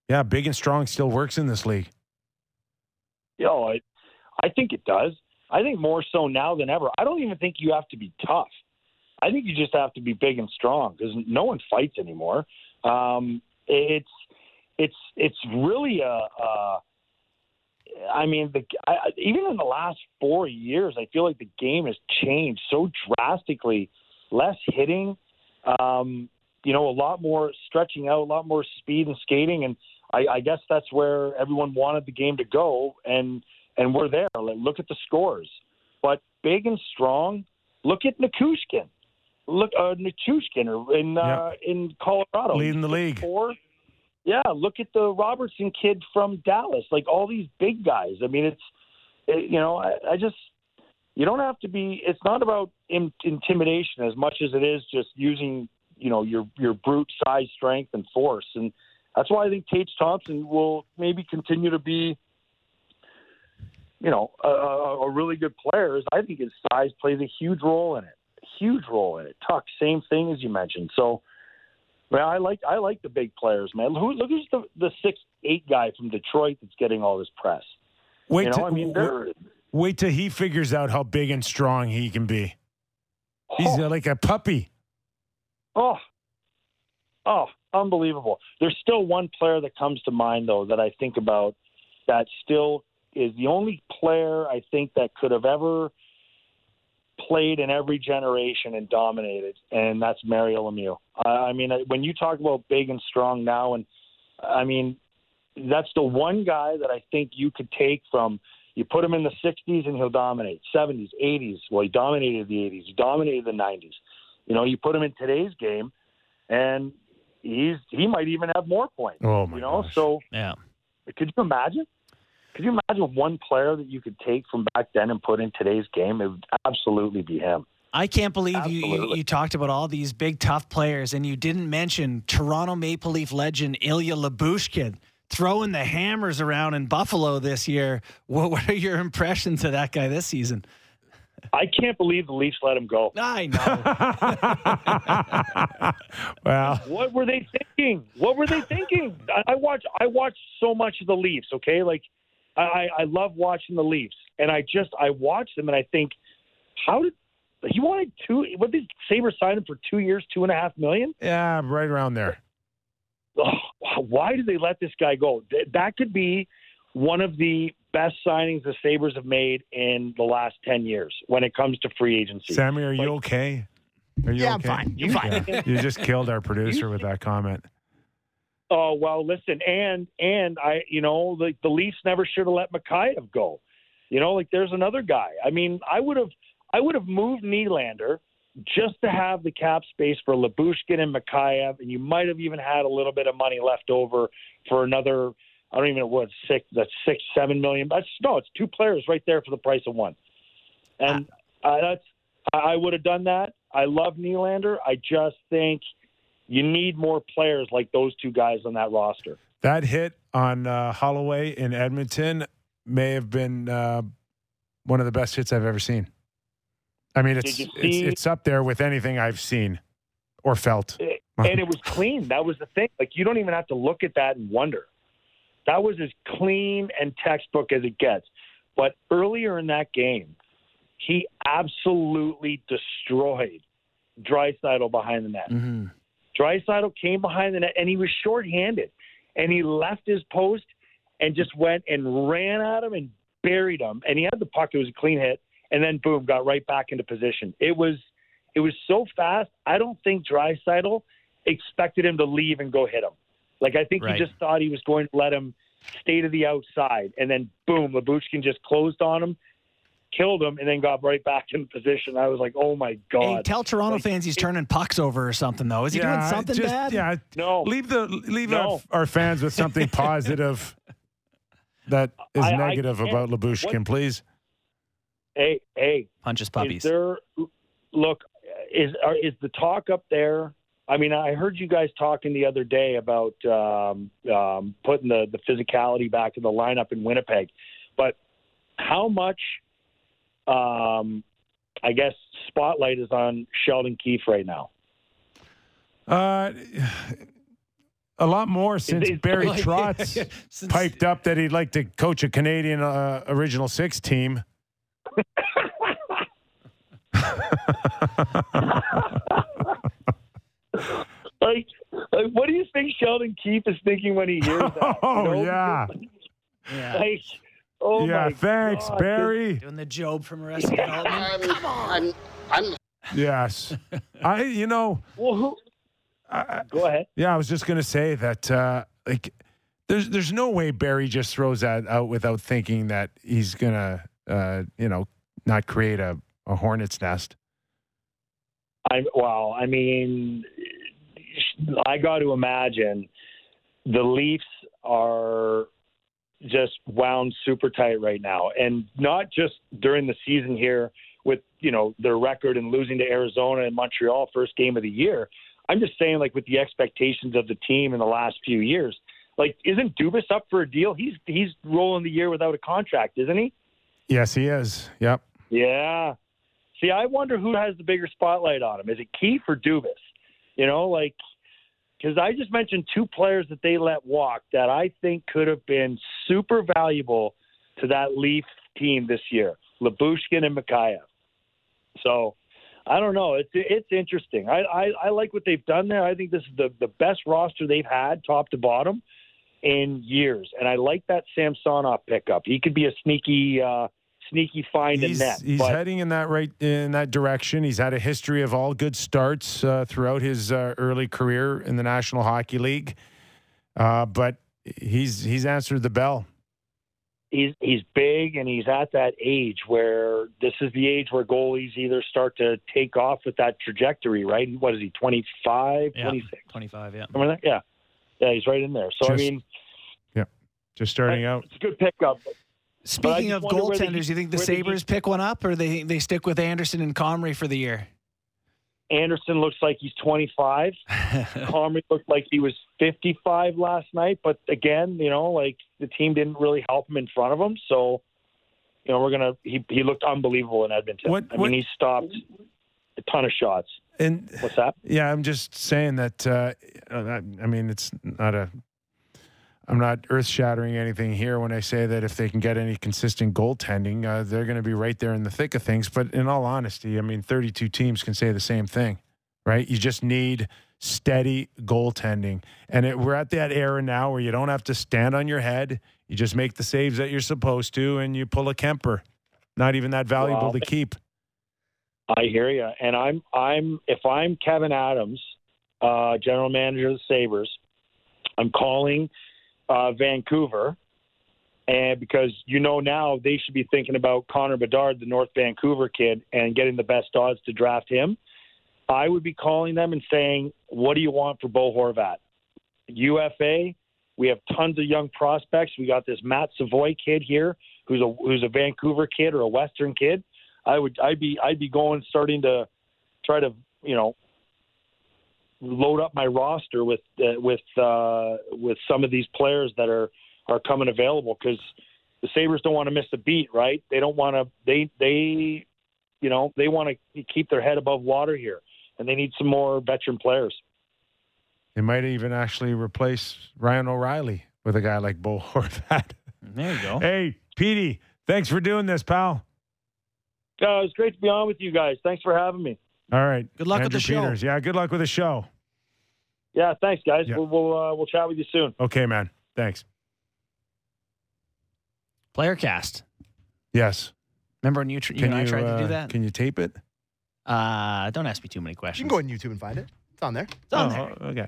yeah, big and strong still works in this league. You know, I, I think it does. I think more so now than ever. I don't even think you have to be tough. I think you just have to be big and strong because no one fights anymore. Um, it's it's it's really a. a I mean, the, I, even in the last four years, I feel like the game has changed so drastically. Less hitting, um, you know, a lot more stretching out, a lot more speed and skating, and I, I guess that's where everyone wanted the game to go, and and we're there. Like, look at the scores, but big and strong. Look at Nichushkin. Look, uh, Nichushkin in uh, in Colorado, leading the league. Four, yeah, look at the Robertson kid from Dallas. Like all these big guys. I mean, it's it, you know, I, I just you don't have to be. It's not about in, intimidation as much as it is just using you know your your brute size, strength, and force. And that's why I think Tage Thompson will maybe continue to be you know a, a really good player. Is I think his size plays a huge role in it. Huge role in it. Tuch, same thing as you mentioned. So. Well, I like I like the big players, man. Who, look who's the the six eight guy from Detroit that's getting all this press. Wait, you know, till, I mean, they're wait till he figures out how big and strong he can be. He's Oh. like a puppy. oh, oh, unbelievable. There's still one player that comes to mind though that I think about that still is the only player I think that could have ever played in every generation and dominated, and that's Mario Lemieux. I I mean, when you talk about big and strong now, and I mean, that's the one guy that I think you could take from. You put him in the 60s and he'll dominate. 70s, 80s. Well, he dominated the 80s. He dominated the 90s. You know, you put him in today's game, and he's he might even have more points. Oh my You know, gosh. so Yeah. could you imagine? Could you imagine one player that you could take from back then and put in today's game? It would absolutely be him. I can't believe you, you you talked about all these big tough players and you didn't mention Toronto Maple Leaf legend Ilya Lyubushkin throwing the hammers around in Buffalo this year. What, what are your impressions of that guy this season? I can't believe the Leafs let him go. I know. well, What were they thinking? What were they thinking? I, I watch I watch so much of the Leafs. Okay, like I, I I love watching the Leafs, and I just I watch them and I think, how did he wanted two? What did Sabres sign him for two years, two and a half million? yeah, right around there. Oh, why did they let this guy go? That could be one of the best signings the Sabres have made in the last 10 years when it comes to free agency. Sammy, are you Like- okay? Are you Yeah, I'm okay? fine. You're fine. Yeah. You just killed our producer with that comment. Oh well, listen, and and I, you know, like the Leafs never should have let Mikheyev go. You know, like there's another guy. I mean, I would have, I would have moved Nylander just to have the cap space for Lyubushkin and Mikheyev, and you might have even had a little bit of money left over for another I don't even know what six. That's six, seven million. That's no, it's two players right there for the price of one. And uh, that's I I would have done that. I love Nylander. I just think you need more players like those two guys on that roster. That hit on uh, Holloway in Edmonton may have been uh, one of the best hits I've ever seen. I mean, it's you it's, it's up there with anything I've seen or felt. and it was clean. That was the thing. Like you don't even have to look at that and wonder. That was as clean and textbook as it gets. But earlier in that game, he absolutely destroyed Draisaitl behind the net. Mm-hmm. Draisaitl came behind the net and he was shorthanded, and he left his post and just went and ran at him and buried him. And he had the puck. It was a clean hit, and then boom, got right back into position. It was it was so fast. I don't think Draisaitl expected him to leave and go hit him. Like I think Right. he just thought he was going to let him stay to the outside, and then boom, Lyubushkin just closed on him, killed him, and then got right back in position. I was like, oh my god. Hey, tell Toronto Like, fans he's turning pucks over or something, though. Is he doing something just- bad? Yeah, No, leave the leave No. our, our fans with something positive that is I- I negative can't- about Lyubushkin, please. hey, hey, Punches Is puppies. there look is are, is the talk up there? I mean, I heard you guys talking the other day about um, um, putting the the physicality back in the lineup in Winnipeg, but how much, um, I guess, spotlight is on Sheldon Keefe right now? Uh, a lot more since is- Barry Like, Trotz since- piped up that he'd like to coach a Canadian uh, original six team. Like, like, what do you think Sheldon Keefe is thinking when he hears that? Oh, know? yeah. Yeah. Like, oh yeah, my thanks, God. Barry. Doing the Job from Arrested Development. I'm, I'm Yes. I, you know, Well, who, I, go ahead. yeah, I was just going to say that, uh, like, there's there's no way Barry just throws that out without thinking that he's going to, uh, you know, not create a, a hornet's nest. I well, I mean, I got to imagine the Leafs are just wound super tight right now, and not just during the season here with you know their record and losing to Arizona and Montreal first game of the year. I'm just saying, like with the expectations of the team in the last few years, like isn't Dubas up for a deal? He's he's rolling the year without a contract, isn't he? Yes, he is. Yep. Yeah. See, I wonder who has the bigger spotlight on him. Is it Keefe or Dubas? You know, like because I just mentioned two players that they let walk that I think could have been super valuable to that Leaf team this year: Lyubushkin and Mikheyev. So I don't know. It's it's interesting. I, I I like what they've done there. I think this is the the best roster they've had, top to bottom, in years. And I like that Samsonov pickup. He could be a sneaky. uh Sneaky find He's, in net, he's but heading in that right in that direction. He's had a history of all good starts uh, throughout his uh, early career in the National Hockey League, uh, but he's he's answered the bell. he's he's big and he's at that age where this is the age where goalies either start to take off with that trajectory, right? What is he, 25, Yeah. 26? 25, yeah. Like? Yeah. Yeah, he's right in there. So, I mean, yeah. Just starting out. it's a good pickup. Speaking of wonder where the goaltenders, Heat- you think the where the Heat- Sabres pick one up or they they stick with Anderson and Comrie for the year? Anderson looks like he's 25. Comrie looked like he was 55 last night. But again, you know, like the team didn't really help him in front of him. So, you know, we're going to, he, he looked unbelievable in Edmonton. What- I what- mean, he stopped a ton of shots. And What's that? yeah, I'm just saying that. Uh, I mean, it's not a. I'm not earth shattering anything here when I say that if they can get any consistent goaltending, uh, they're going to be right there in the thick of things. But in all honesty, I mean, 32 teams can say the same thing, right? You just need steady goaltending. And it, we're at that era now where you don't have to stand on your head. You just make the saves that you're supposed to and you pull a Kuemper. Not even that valuable Well, to keep. I hear you, and I'm I'm if I'm Kevyn Adams, uh, general manager of the Sabres, I'm calling uh, Vancouver, and because you know now they should be thinking about Connor Bedard, the North Vancouver kid, and getting the best odds to draft him. I would be calling them and saying, "What do you want for Bo Horvat? UFA, We have tons of young prospects. We got this Matt Savoie kid here, who's a who's a Vancouver kid or a Western kid. I would I'd be I'd be going starting to try to you know load up my roster with uh, with uh, with some of these players that are are coming available because the Sabres don't want to miss a beat, right? They don't want to they they you know they want to keep their head above water here, and they need some more veteran players. They might even actually replace Ryan O'Reilly with a guy like Bo Horvat. There you go. Hey, Petey, thanks for doing this, pal. Uh, was great to be on with you guys. Thanks for having me. All right. Good luck with Andrew the show. Peters. Yeah, good luck with the show. Yeah, thanks, guys. Yeah. We'll we'll, uh, we'll chat with you soon. Okay, man. Thanks. Player cast. Yes. Remember when you, tr- you Can and I tried to uh, do that? Can you tape it? Uh, don't ask me too many questions. You can go on YouTube and find it. It's on there. It's on Oh, there. Okay.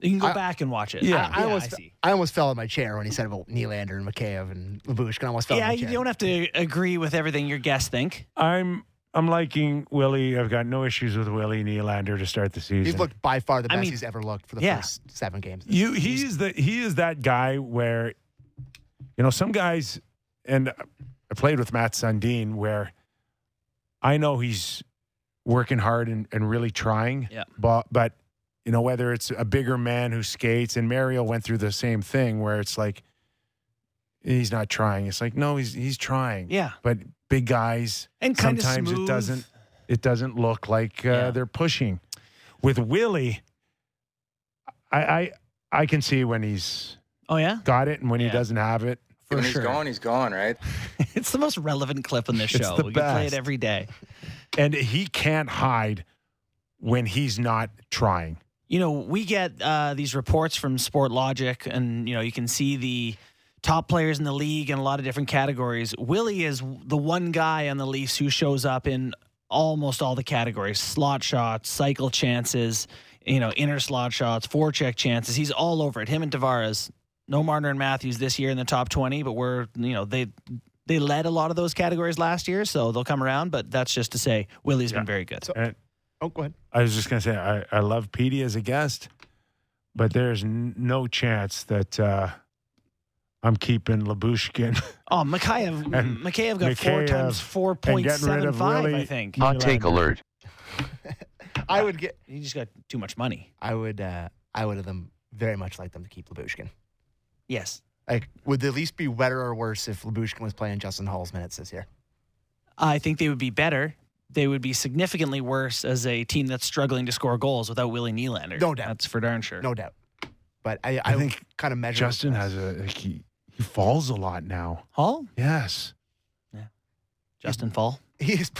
You can go I- back and watch it. Yeah. I, I almost, see. I almost fell in my chair when he said about Nylander and Mikheyev and Lyubushkin. I almost fell Yeah, in my you don't have to agree with everything your guests think. I'm I'm liking Willie. I've got no issues with Willie Nylander to start the season. He's looked by far the I best mean, he's ever looked for the yeah. first seven games. You he is the he is that guy where you know some guys and I played with Mats Sundin where I know he's working hard and, and really trying. Yeah. But but you know whether it's a bigger man who skates and Mario went through the same thing where it's like he's not trying. It's like no, he's he's trying. Yeah. But big guys And kind sometimes smooth. it doesn't it doesn't look like uh, Yeah. they're pushing. With Willie, I, I I can see when he's Oh, yeah? got it and when Yeah. he doesn't have it. For when sure. he's gone, he's gone, right? It's the most relevant clip in this It's show. the we can play it every day. And he can't hide when he's not trying. You know, we get uh, these reports from Sportlogiq, and you know, you can see the top players in the league in a lot of different categories. Willie is the one guy on the Leafs who shows up in almost all the categories: slot shots, cycle chances, you know, inner slot shots, forecheck chances. He's all over it. Him and Tavares. No Marner and Matthews this year in the top twenty, but we're you know they they led a lot of those categories last year, so they'll come around. But that's just to say, Willie's been very good. And Oh, go ahead. I was just going to say, I, I love Petey as a guest, but there's n- no chance that uh, I'm keeping Lyubushkin Oh, Mikheyev, And Mikheyev got four Mikheyev times four and point getting rid seven of five. Willie I think Hot take alert. I would get. he just got too much money. I would. Uh, I would have them very much like them to keep Lyubushkin. Yes, Like, would the least be better or worse if Lyubushkin was playing Justin Holl's minutes this year? I think they would be better. They would be significantly worse as a team that's struggling to score goals without Willie Nylander. No doubt. That's for darn sure. No doubt. But I, I, I think kind of measure. Justin has a like he, he falls a lot now. Holl, Yes. Yeah. Justin Fall. He's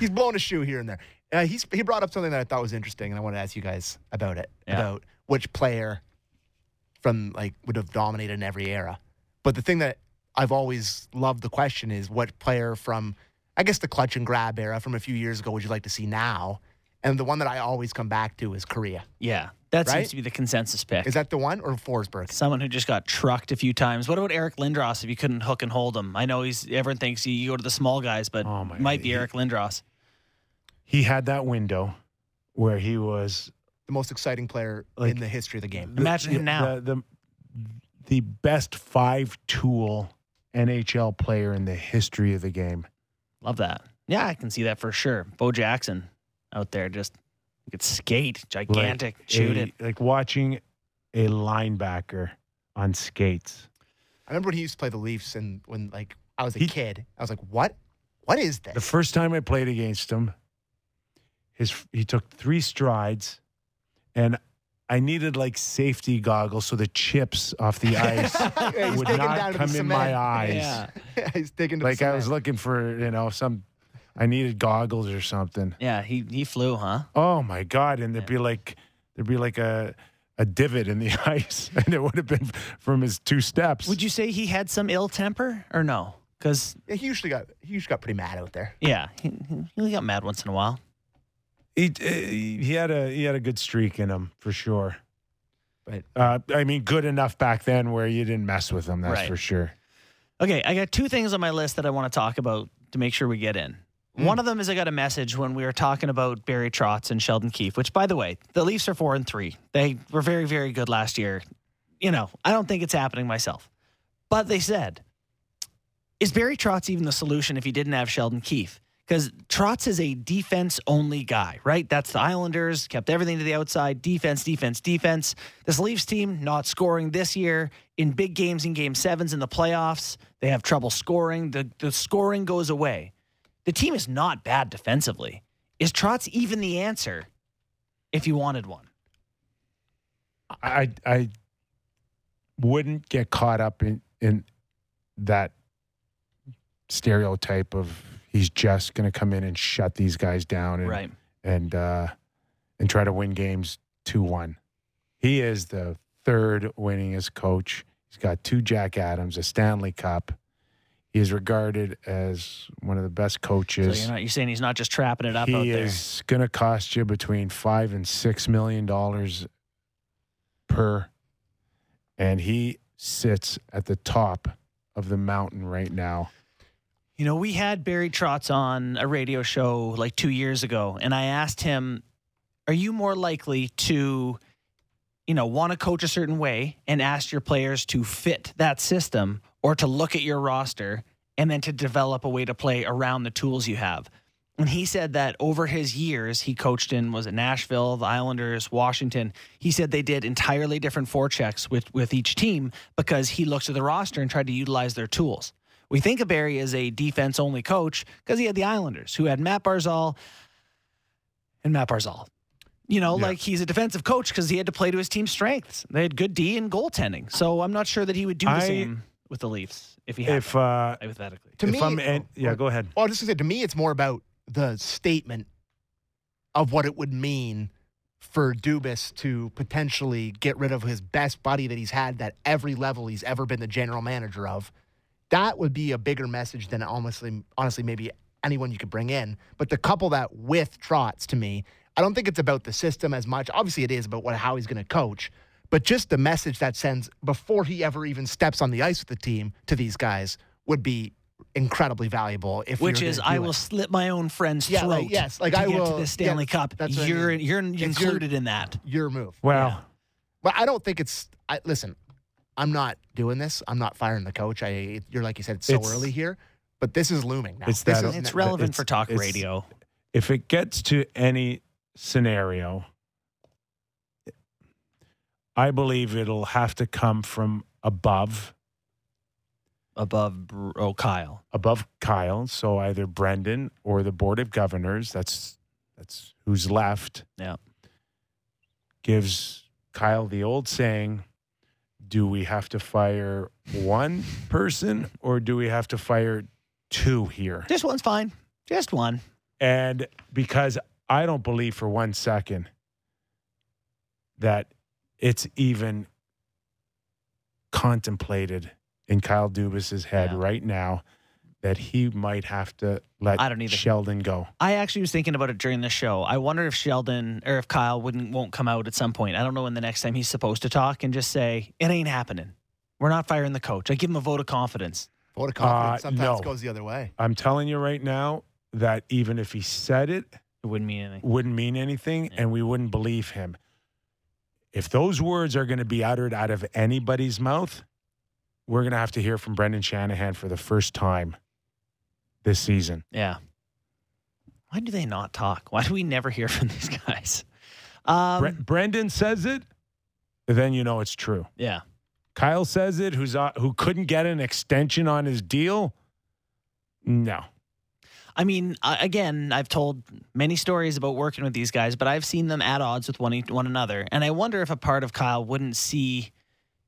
he's blown a shoe here and there. Uh, he's he brought up something that I thought was interesting, and I want to ask you guys about it. Yeah. About which player from like would have dominated in every era. But the thing that I've always loved the question is what player from I guess the clutch and grab era from a few years ago would you like to see now? And the one that I always come back to is Kariya. Yeah, that Right? seems to be the consensus pick. Is that the one or Forsberg? Someone who just got trucked a few times. What about Eric Lindros if you couldn't hook and hold him? I know he's everyone thinks you, you go to the small guys, but Oh, my it might be Eric Lindros. He had that window where he was The most exciting player Like- in the history of the game. Imagine him now. The, the, the best five tool NHL player in the history of the game. Love that. Yeah, I can see that for sure. Bo Jackson out there just you could skate, gigantic, Like shoot a- it. Like watching a linebacker on skates. I remember when he used to play the Leafs, and when like I was a He- kid, I was like, "What? What is this?" The first time I played against him, his he took three strides, and I needed like safety goggles so the chips off the ice Yeah, would digging not down to come in my eyes. Yeah. he's digging. Like I was looking for you know some, I needed goggles or something. Yeah, he he flew, huh? Oh my god! And there'd be like there'd be like a a divot in the ice, and it would have been from his two steps. Would you say he had some ill temper or no? Because Yeah, he usually got he usually got pretty mad out there. yeah, he, he got mad once in a while. He he had a he had a good streak in him for sure. But Uh, I mean, good enough back then where you didn't mess with him. That's Right. for sure. Okay, I got two things on my list that I want to talk about to make sure we get in. Hmm. One of them is I got a message when we were talking about Barry Trotz and Sheldon Keefe, which, by the way, the Leafs are four and three. They were very, very good last year. you know, I don't think it's happening myself. But they said, is Barry Trotz even the solution if he didn't have Sheldon Keefe? Because Trotz is a defense only guy, right? That's the Islanders, kept everything to the outside defense, defense, defense. This Leafs team not scoring this year in big games in game sevens in the playoffs. They have trouble scoring. The, the scoring goes away. The team is not bad defensively. Is Trotz even the answer if you wanted one? I I wouldn't get caught up in in that stereotype of he's just going to come in and shut these guys down and Right. and uh, and try to win games two one. He is the third winningest coach. He's got two Jack Adams, a Stanley Cup. He is regarded as one of the best So coaches. you're not you're saying he's not just trapping it up out he there. is going to cost you between five and six million dollars per, and he sits at the top of the mountain right now. You know, we had Barry Trotz on a radio show like two years ago, and I asked him, Are you more likely to, you know, want to coach a certain way and ask your players to fit that system or to look at your roster and then to develop a way to play around the tools you have? And he said that over his years, he coached in was it Nashville, the Islanders, Washington. He said they did entirely different forechecks with with each team because he looked at the roster and tried to utilize their tools. We think of Barry as a defense only coach because he had the Islanders who had Matt Barzal and Matt Barzal. You know, Yeah. like he's a defensive coach because he had to play to his team's strengths. They had good D and goaltending. So I'm not sure that he would do the I- same with the Leafs if he had If them, uh, hypothetically. To if me, I'm and, yeah, go ahead. Well, I was just gonna say, to me, it's more about the statement of what it would mean for Dubas to potentially get rid of his best buddy that he's had at every level he's ever been the general manager of. That would be a bigger message than honestly, honestly, maybe anyone you could bring in. But to couple that with Trotz, to me, I don't think it's about the system as much. Obviously, it is about what how he's going to coach, but just the message that sends before he ever even steps on the ice with the team to these guys would be incredibly valuable. If Which you're is, I do will it. slit my own friend's Yeah, throat. like, yes, like to I get will- to the Stanley yeah, Cup. that's You're mean. you're It's your- included in that. your move. Well, But I don't think it's. I, listen, I'm not doing this. I'm not firing the coach. I. You're like you said, it's so It's- early here, but this is looming now. It's This that- is- It's relevant it's- for talk it's- radio. if it gets to any scenario, I believe it'll have to come from above, Above oh Kyle. above Kyle. So either Brendan or the board of governors. That's that's who's left. Yeah. Gives Kyle the old saying: Do we have to fire one person or do we have to fire two here? Just one's fine. Just one. And because I don't believe for one second that it's even contemplated in Kyle Dubas's head Yeah. right now that he might have to let I don't either. Sheldon go. I actually was thinking about it during the show. I wonder if Sheldon or if Kyle wouldn't won't come out at some point. I don't know when the next time he's supposed to talk and just say it ain't happening. We're not firing the coach. I give him a vote of confidence. vote of confidence Uh, sometimes no. goes the other way. I'm telling you right now that even if he said it, It wouldn't mean anything. wouldn't mean anything and we wouldn't believe him. If those words are going to be uttered out of anybody's mouth, we're going to have to hear from Brendan Shanahan for the first time this season. Yeah. Why do they not talk? Why do we never hear from these guys? Um, Bre- Brendan says it, then you know it's true. yeah. Kyle says it, who's uh, who couldn't get an extension on his deal. No, I mean, again, I've told many stories about working with these guys, but I've seen them at odds with one, one another. And I wonder if a part of Kyle wouldn't see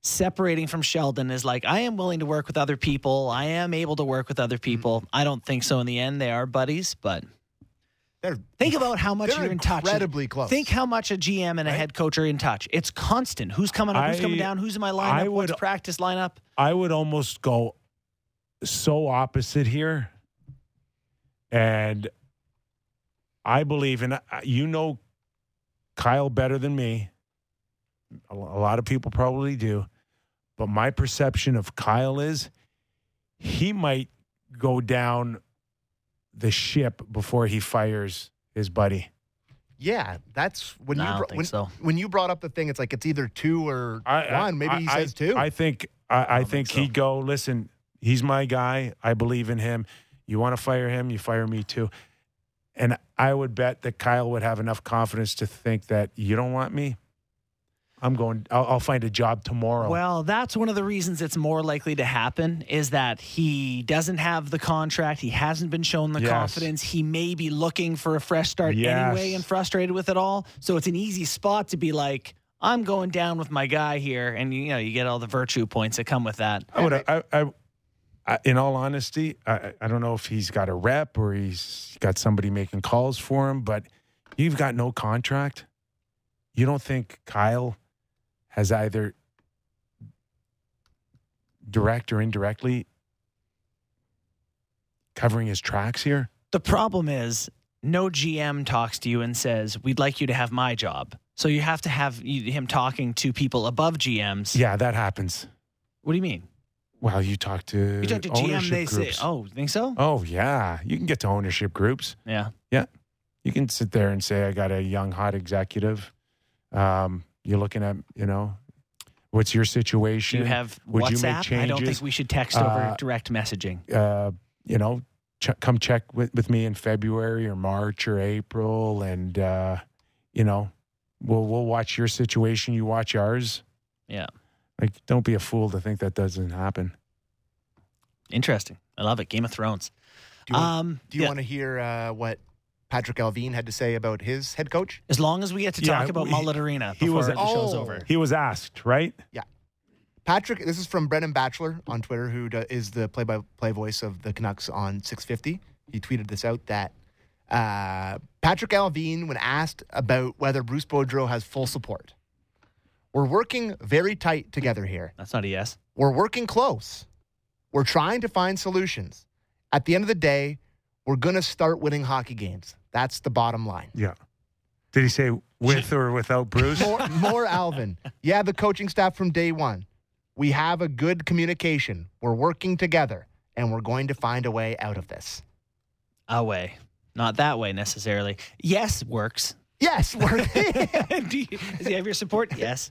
separating from Sheldon as like, I am willing to work with other people. I am able to work with other mm-hmm. people. I don't think so in the end. They are buddies, but They're think about how much you're in touch. incredibly close. Think how much a GM and a head coach are in touch. It's constant. Who's coming up? Who's coming down? Who's in my lineup? I What's practice lineup? I would almost go so opposite here. And I believe, and you know Kyle better than me. A lot of people probably do. But my perception of Kyle is he might go down the ship before he fires his buddy. Yeah, that's when No, you br- when, so. when you brought up the thing. It's like it's either two or I- I- one. Maybe he I- says two. I think I, I don't think, think so. he'd go. Listen, he's my guy. I believe in him. You want to fire him? You fire me too. And I would bet that Kyle would have enough confidence to think that you don't want me. I'm going. I'll, I'll find a job tomorrow. Well, that's one of the reasons it's more likely to happen is that he doesn't have the contract. He hasn't been shown the Yes. confidence. He may be looking for a fresh start Yes. anyway and frustrated with it all. So it's an easy spot to be like, I'm going down with my guy here. And, you know, you get all the virtue points that come with that. I would. I, I, I, in all honesty, I, I don't know if he's got a rep or he's got somebody making calls for him, but you've got no contract. You don't think Kyle has either direct or indirectly covering his tracks here? The problem is no GM talks to you and says, We'd like you to have my job. So you have to have him talking to people above GMs. Yeah, that happens. What do you mean? Well, you talk to You talk to GM, they say. Oh, you think so? Oh yeah, you can get to ownership groups. Yeah. Yeah, you can sit there and say, "I got a young hot executive." Um, you're looking at, you know, what's your Do situation? you have Would you make WhatsApp? I don't think we should text over Uh, direct messaging. uh, you know, ch- come check with, with me in February or March or April, and uh, you know, we'll we'll watch your situation. You watch ours. Yeah. Like, don't be a fool to think that doesn't happen. Interesting. I love it. Game of Thrones. do you, Um, do you yeah. want to hear uh, what Patrik Allvin had to say about his head coach? As long as we get to Yeah, talk about he- Mullet Arena he before was- the show's Oh. over. He was asked, right? Yeah. Patrick, this is from Brendan Batchelor on Twitter, who is the play-by-play voice of the Canucks on 650. He tweeted this out that uh, Patrik Allvin, when asked about whether Bruce Boudreau has full support, we're working very tight together here. That's not a yes. We're working close. We're trying to find solutions. At the end of the day, we're going to start winning hockey games. That's the bottom line. Yeah. Did he say with or without Bruce? More, more Allvin. Yeah, the coaching staff from day one. We have a good communication. We're working together, and we're going to find a way out of this. A way. Not that way necessarily. Yes works. Yes, we're, Do you, does he have your support? Yes.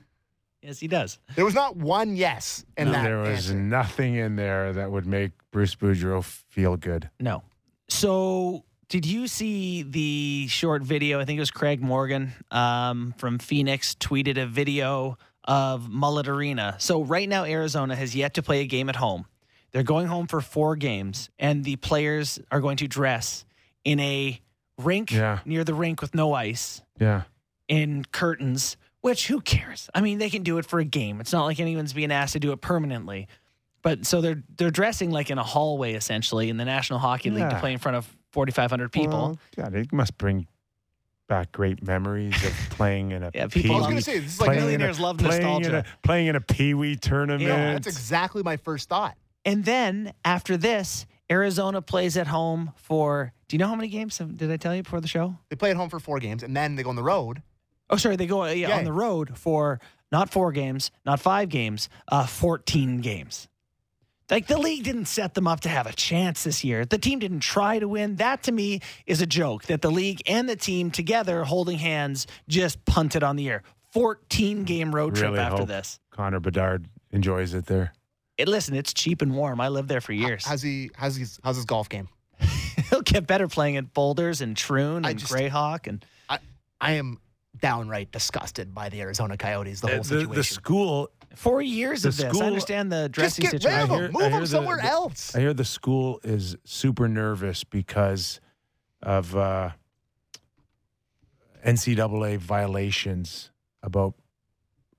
Yes, he does. there was not one yes in No. that. there was answer. nothing in there that would make Bruce Boudreau feel good. No. So, did you see the short video? I think it was Craig Morgan um, from Phoenix tweeted a video of Mullet Arena. So, right now, Arizona has yet to play a game at home. They're going home for four games, and the players are going to dress in a rink Yeah. near the rink with no ice Yeah. in curtains, which who cares? I mean, they can do it for a game. It's not like anyone's being asked to do it permanently. But so they're they're dressing like in a hallway essentially in the National Hockey League to play in front of 4500 people. Well, God, it must bring back great memories of playing in a Yeah, people I was going to say, this is like playing in a- millionaires love playing in nostalgia. a, playing in a Pee Wee tournament. Yeah, That's exactly my first thought. And then after this, Arizona plays at home for do you know how many games did I tell you before the show? They play at home for four games, and then they go on the road. Oh, sorry, they go uh, yeah, Yeah. on the road for not four games, not five games, uh, 14 games. Like the league didn't set them up to have a chance this year. The team didn't try to win. That to me is a joke that the league and the team together holding hands just punted on the air. 14 game road trip Really after hope this. Connor Bedard enjoys it there. It, listen, it's cheap and warm. I lived there for years. How's he? How's his? How's his golf game? He'll get better playing at Boulders and Troon I and just- Grayhawk and I, I am downright disgusted by the Arizona Coyotes. The whole Uh, the, situation. the school, four years The of this. I understand the Just dressing get rid situation. of I hear- Move I him hear the- somewhere the- else. I hear the school is super nervous because of uh, NCAA violations about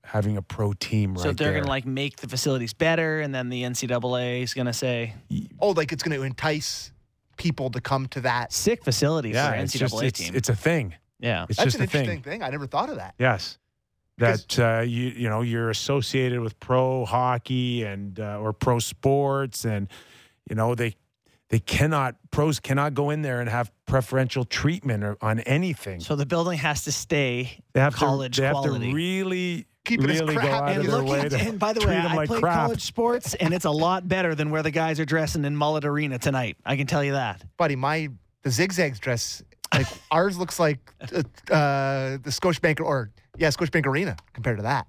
having a pro team right so they're going to like make the facilities better, and then the NCAA is going to say Oh, like it's going to entice people to come to that. sick facility yeah, for it's NCAA just it's, team. it's a thing. Yeah, It's That's just an a interesting thing. thing. I never thought of that. Yes. Because- That uh, you you know you're associated with pro hockey and uh, or pro sports and you know they they cannot pros cannot go in there and have preferential treatment or, on anything. so the building has to stay they have college to they have quality. to really Keep it as really go crap out and look, at- to and by the way, them I like played crap. college sports, and it's a lot better than where the guys are dressing in Mullet Arena tonight. I can tell you that. Buddy, my the zigzags dress Like ours looks like uh, uh, the Scotiabank or yeah, Scotiabank Arena compared to that.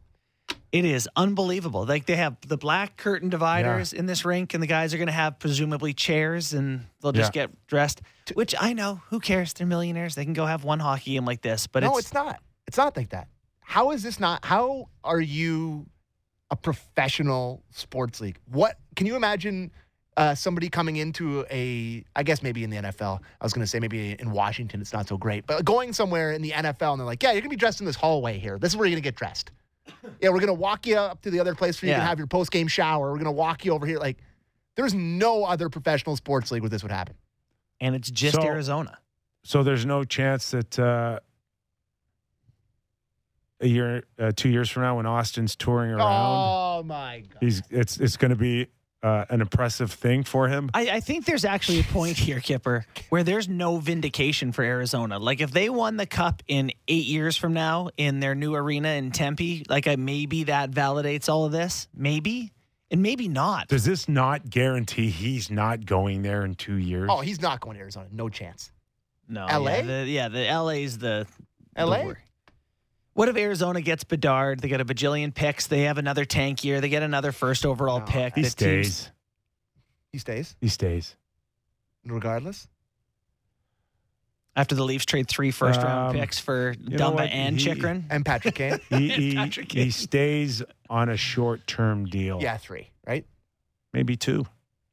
It is unbelievable. Like they have the black curtain dividers in this rink, and the guys are going to have presumably chairs, and they'll just Yeah. get dressed. Which I know, who cares? They're millionaires. They can go have one hockey game like this. But no, it's, it's, not. It's not like that. How is this not? How are you a professional sports league? What can you imagine? Uh, somebody coming into a, I guess maybe in the NFL. I was going to say maybe in Washington it's not so great, but going somewhere in the NFL and they're like, yeah, you're going to be dressed in this hallway here. This is where you're going to get dressed. Yeah, we're going to walk you up to the other place where you Yeah. can have your post game shower. We're going to walk you over here. Like, there's no other professional sports league where this would happen. and it's just So- Arizona. So there's no chance that uh, a year, uh, two years from now, when Auston's touring around, Oh my god! he's it's it's going to be uh, an impressive thing for him. I, I think there's actually a point here, Kyper, where there's no vindication for Arizona. Like if they won the cup in eight years from now in their new arena in Tempe, like I, maybe that validates all of this. Maybe, and maybe not. Does this not guarantee he's not going there in two years? Oh, he's not going to Arizona. No chance. No, LA? Yeah, the, yeah, the LA's the the LA? worry. What if Arizona gets Bedard? They get a bajillion picks. They have another tank year. They get another first overall No, pick. he stays. He stays He stays. regardless. after the Leafs trade three first round Um, picks for you Dumba and He- Chychrun. And Patrick Kane. He he, Patrick he stays on a short term deal. yeah, three. Right. maybe two.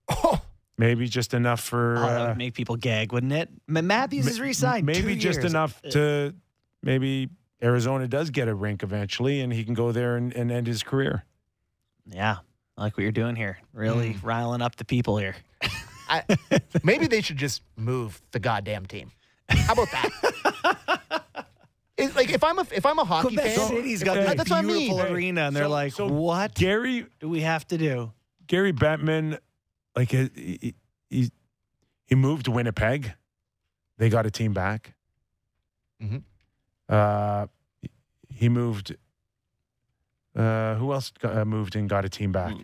Oh, Maybe just enough for Oh, that uh, would make people gag, wouldn't it? Ma- Matthews is ma- re-signed. Maybe two just years. enough to maybe Arizona does get a rink eventually, and he can go there and, and end his career. Yeah, I like what you're doing here. Really Hmm. riling up the people here. I, maybe they should just move the goddamn team. How about that? It's like if I'm a if I'm a hockey Quebec fan, City's got Hey, this that's what I mean. arena, and they're so- like, so "What Gary do we have to do?" Gary Bettman, like he, he- he he moved to Winnipeg. They got a team back. Mhm. Uh, he moved. Uh, who else got, uh, moved and got a team back?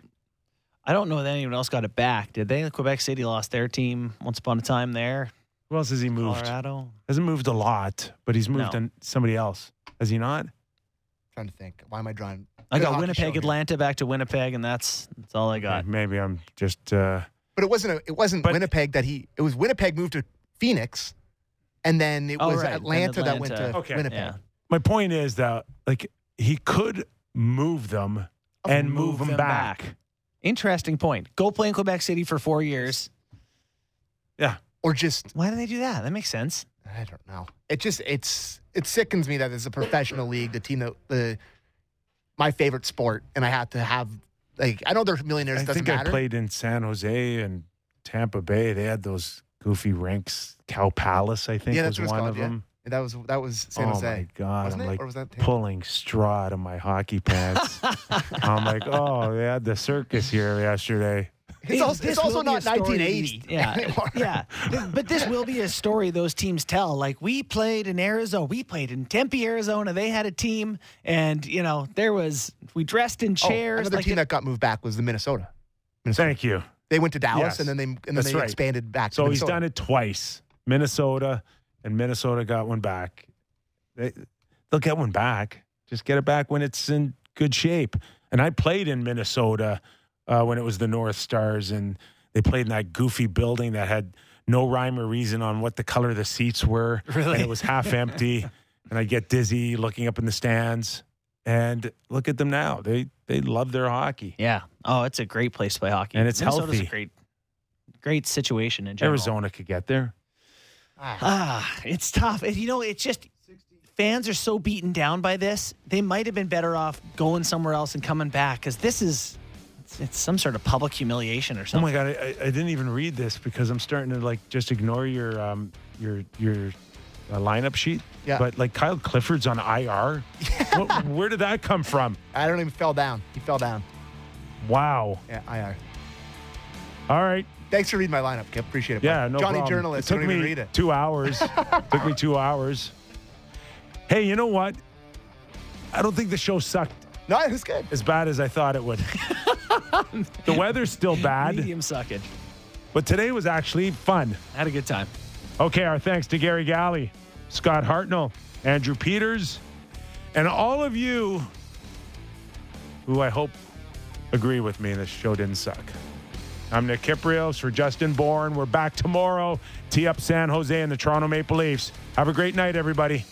I don't know that anyone else got it back. Did they? Quebec City lost their team once upon a time there. Who else has he moved? Colorado. Hasn't moved a lot, but he's moved No. on somebody else. Has he not? trying to think. Why am I drawing? I Good got hockey show Winnipeg, here. Atlanta, back to Winnipeg, and that's that's all I got. Maybe I'm just. Uh, But it wasn't. A, it wasn't But- Winnipeg that he. It was Winnipeg moved to Phoenix, and then it Oh, was right, then Atlanta, that went to Atlanta. Okay. Winnipeg. Yeah. my point is that like he could move them oh, and move, them, back. Interesting point. Go play in Quebec City for four years. Yeah. Or just Why do they do that? That makes sense. I don't know. It just it's it sickens me that it's a professional league, the team that the my favorite sport, and I have to have like I know they're millionaires. I It doesn't think matter. I played in San Jose and Tampa Bay. They had those goofy Ranks Cow Palace, I think, Yeah, was that's what one called, of yeah. them. that was that was San oh Jose. my god! Wasn't I'm it? like Or was that Tampa? pulling straw out of my hockey pants. I'm like, oh, they had the circus here yesterday. It's also, This it's also will be a not 1980. Yeah, anymore. yeah. But this will be a story those teams tell. Like we played in Arizona, we played in Tempe, Arizona. They had a team, and you know there was we dressed in Oh, chairs. another like team it- that got moved back was the Minnesota. Minnesota. Thank you. They went to Dallas Yes. and then they and then That's they right. expanded back. To Dallas. So to he's done it twice. Minnesota and Minnesota got one back. They, they'll get one back. Just get it back when it's in good shape. And I played in Minnesota uh, when it was the North Stars, and they played in that goofy building that had no rhyme or reason on what the color of the seats were. Really? And it was half empty. and I get dizzy looking up in the stands. And look at them now. They they love their hockey. Yeah. Oh, it's a great place to play hockey, And it's Minnesota's healthy. A great, great situation in general. Arizona could get there. Ah, it's tough. And, you know, it's just fans are so beaten down by this. They might have been better off going somewhere else and coming back because this is it's, it's some sort of public humiliation or something. Oh my god, I, I- I didn't even read this because I'm starting to like just ignore your um your your uh, lineup sheet. Yeah. But like Kyle Clifford's on IR. What- where did that come from? I don't even fell down. He fell down. Wow. Yeah, IR. All right. Thanks for reading my lineup, Kip. Appreciate it. Yeah, bud. no Johnny problem. journalist. It took don't even me read it. two hours. took me two hours. Hey, you know what? I don't think the show sucked No, it was good. as bad as I thought it would. the weather's still bad, Medium suckage. but today was actually fun. I had a good time. Okay, our thanks to Garry Galley, Scott Hartnell, Andrew Peters, and all of you who I hope agree with me this show didn't suck. I'm Nick Kypreos for Justin Bourne. We're back tomorrow. Tee up San Jose and the Toronto Maple Leafs. Have a great night, everybody.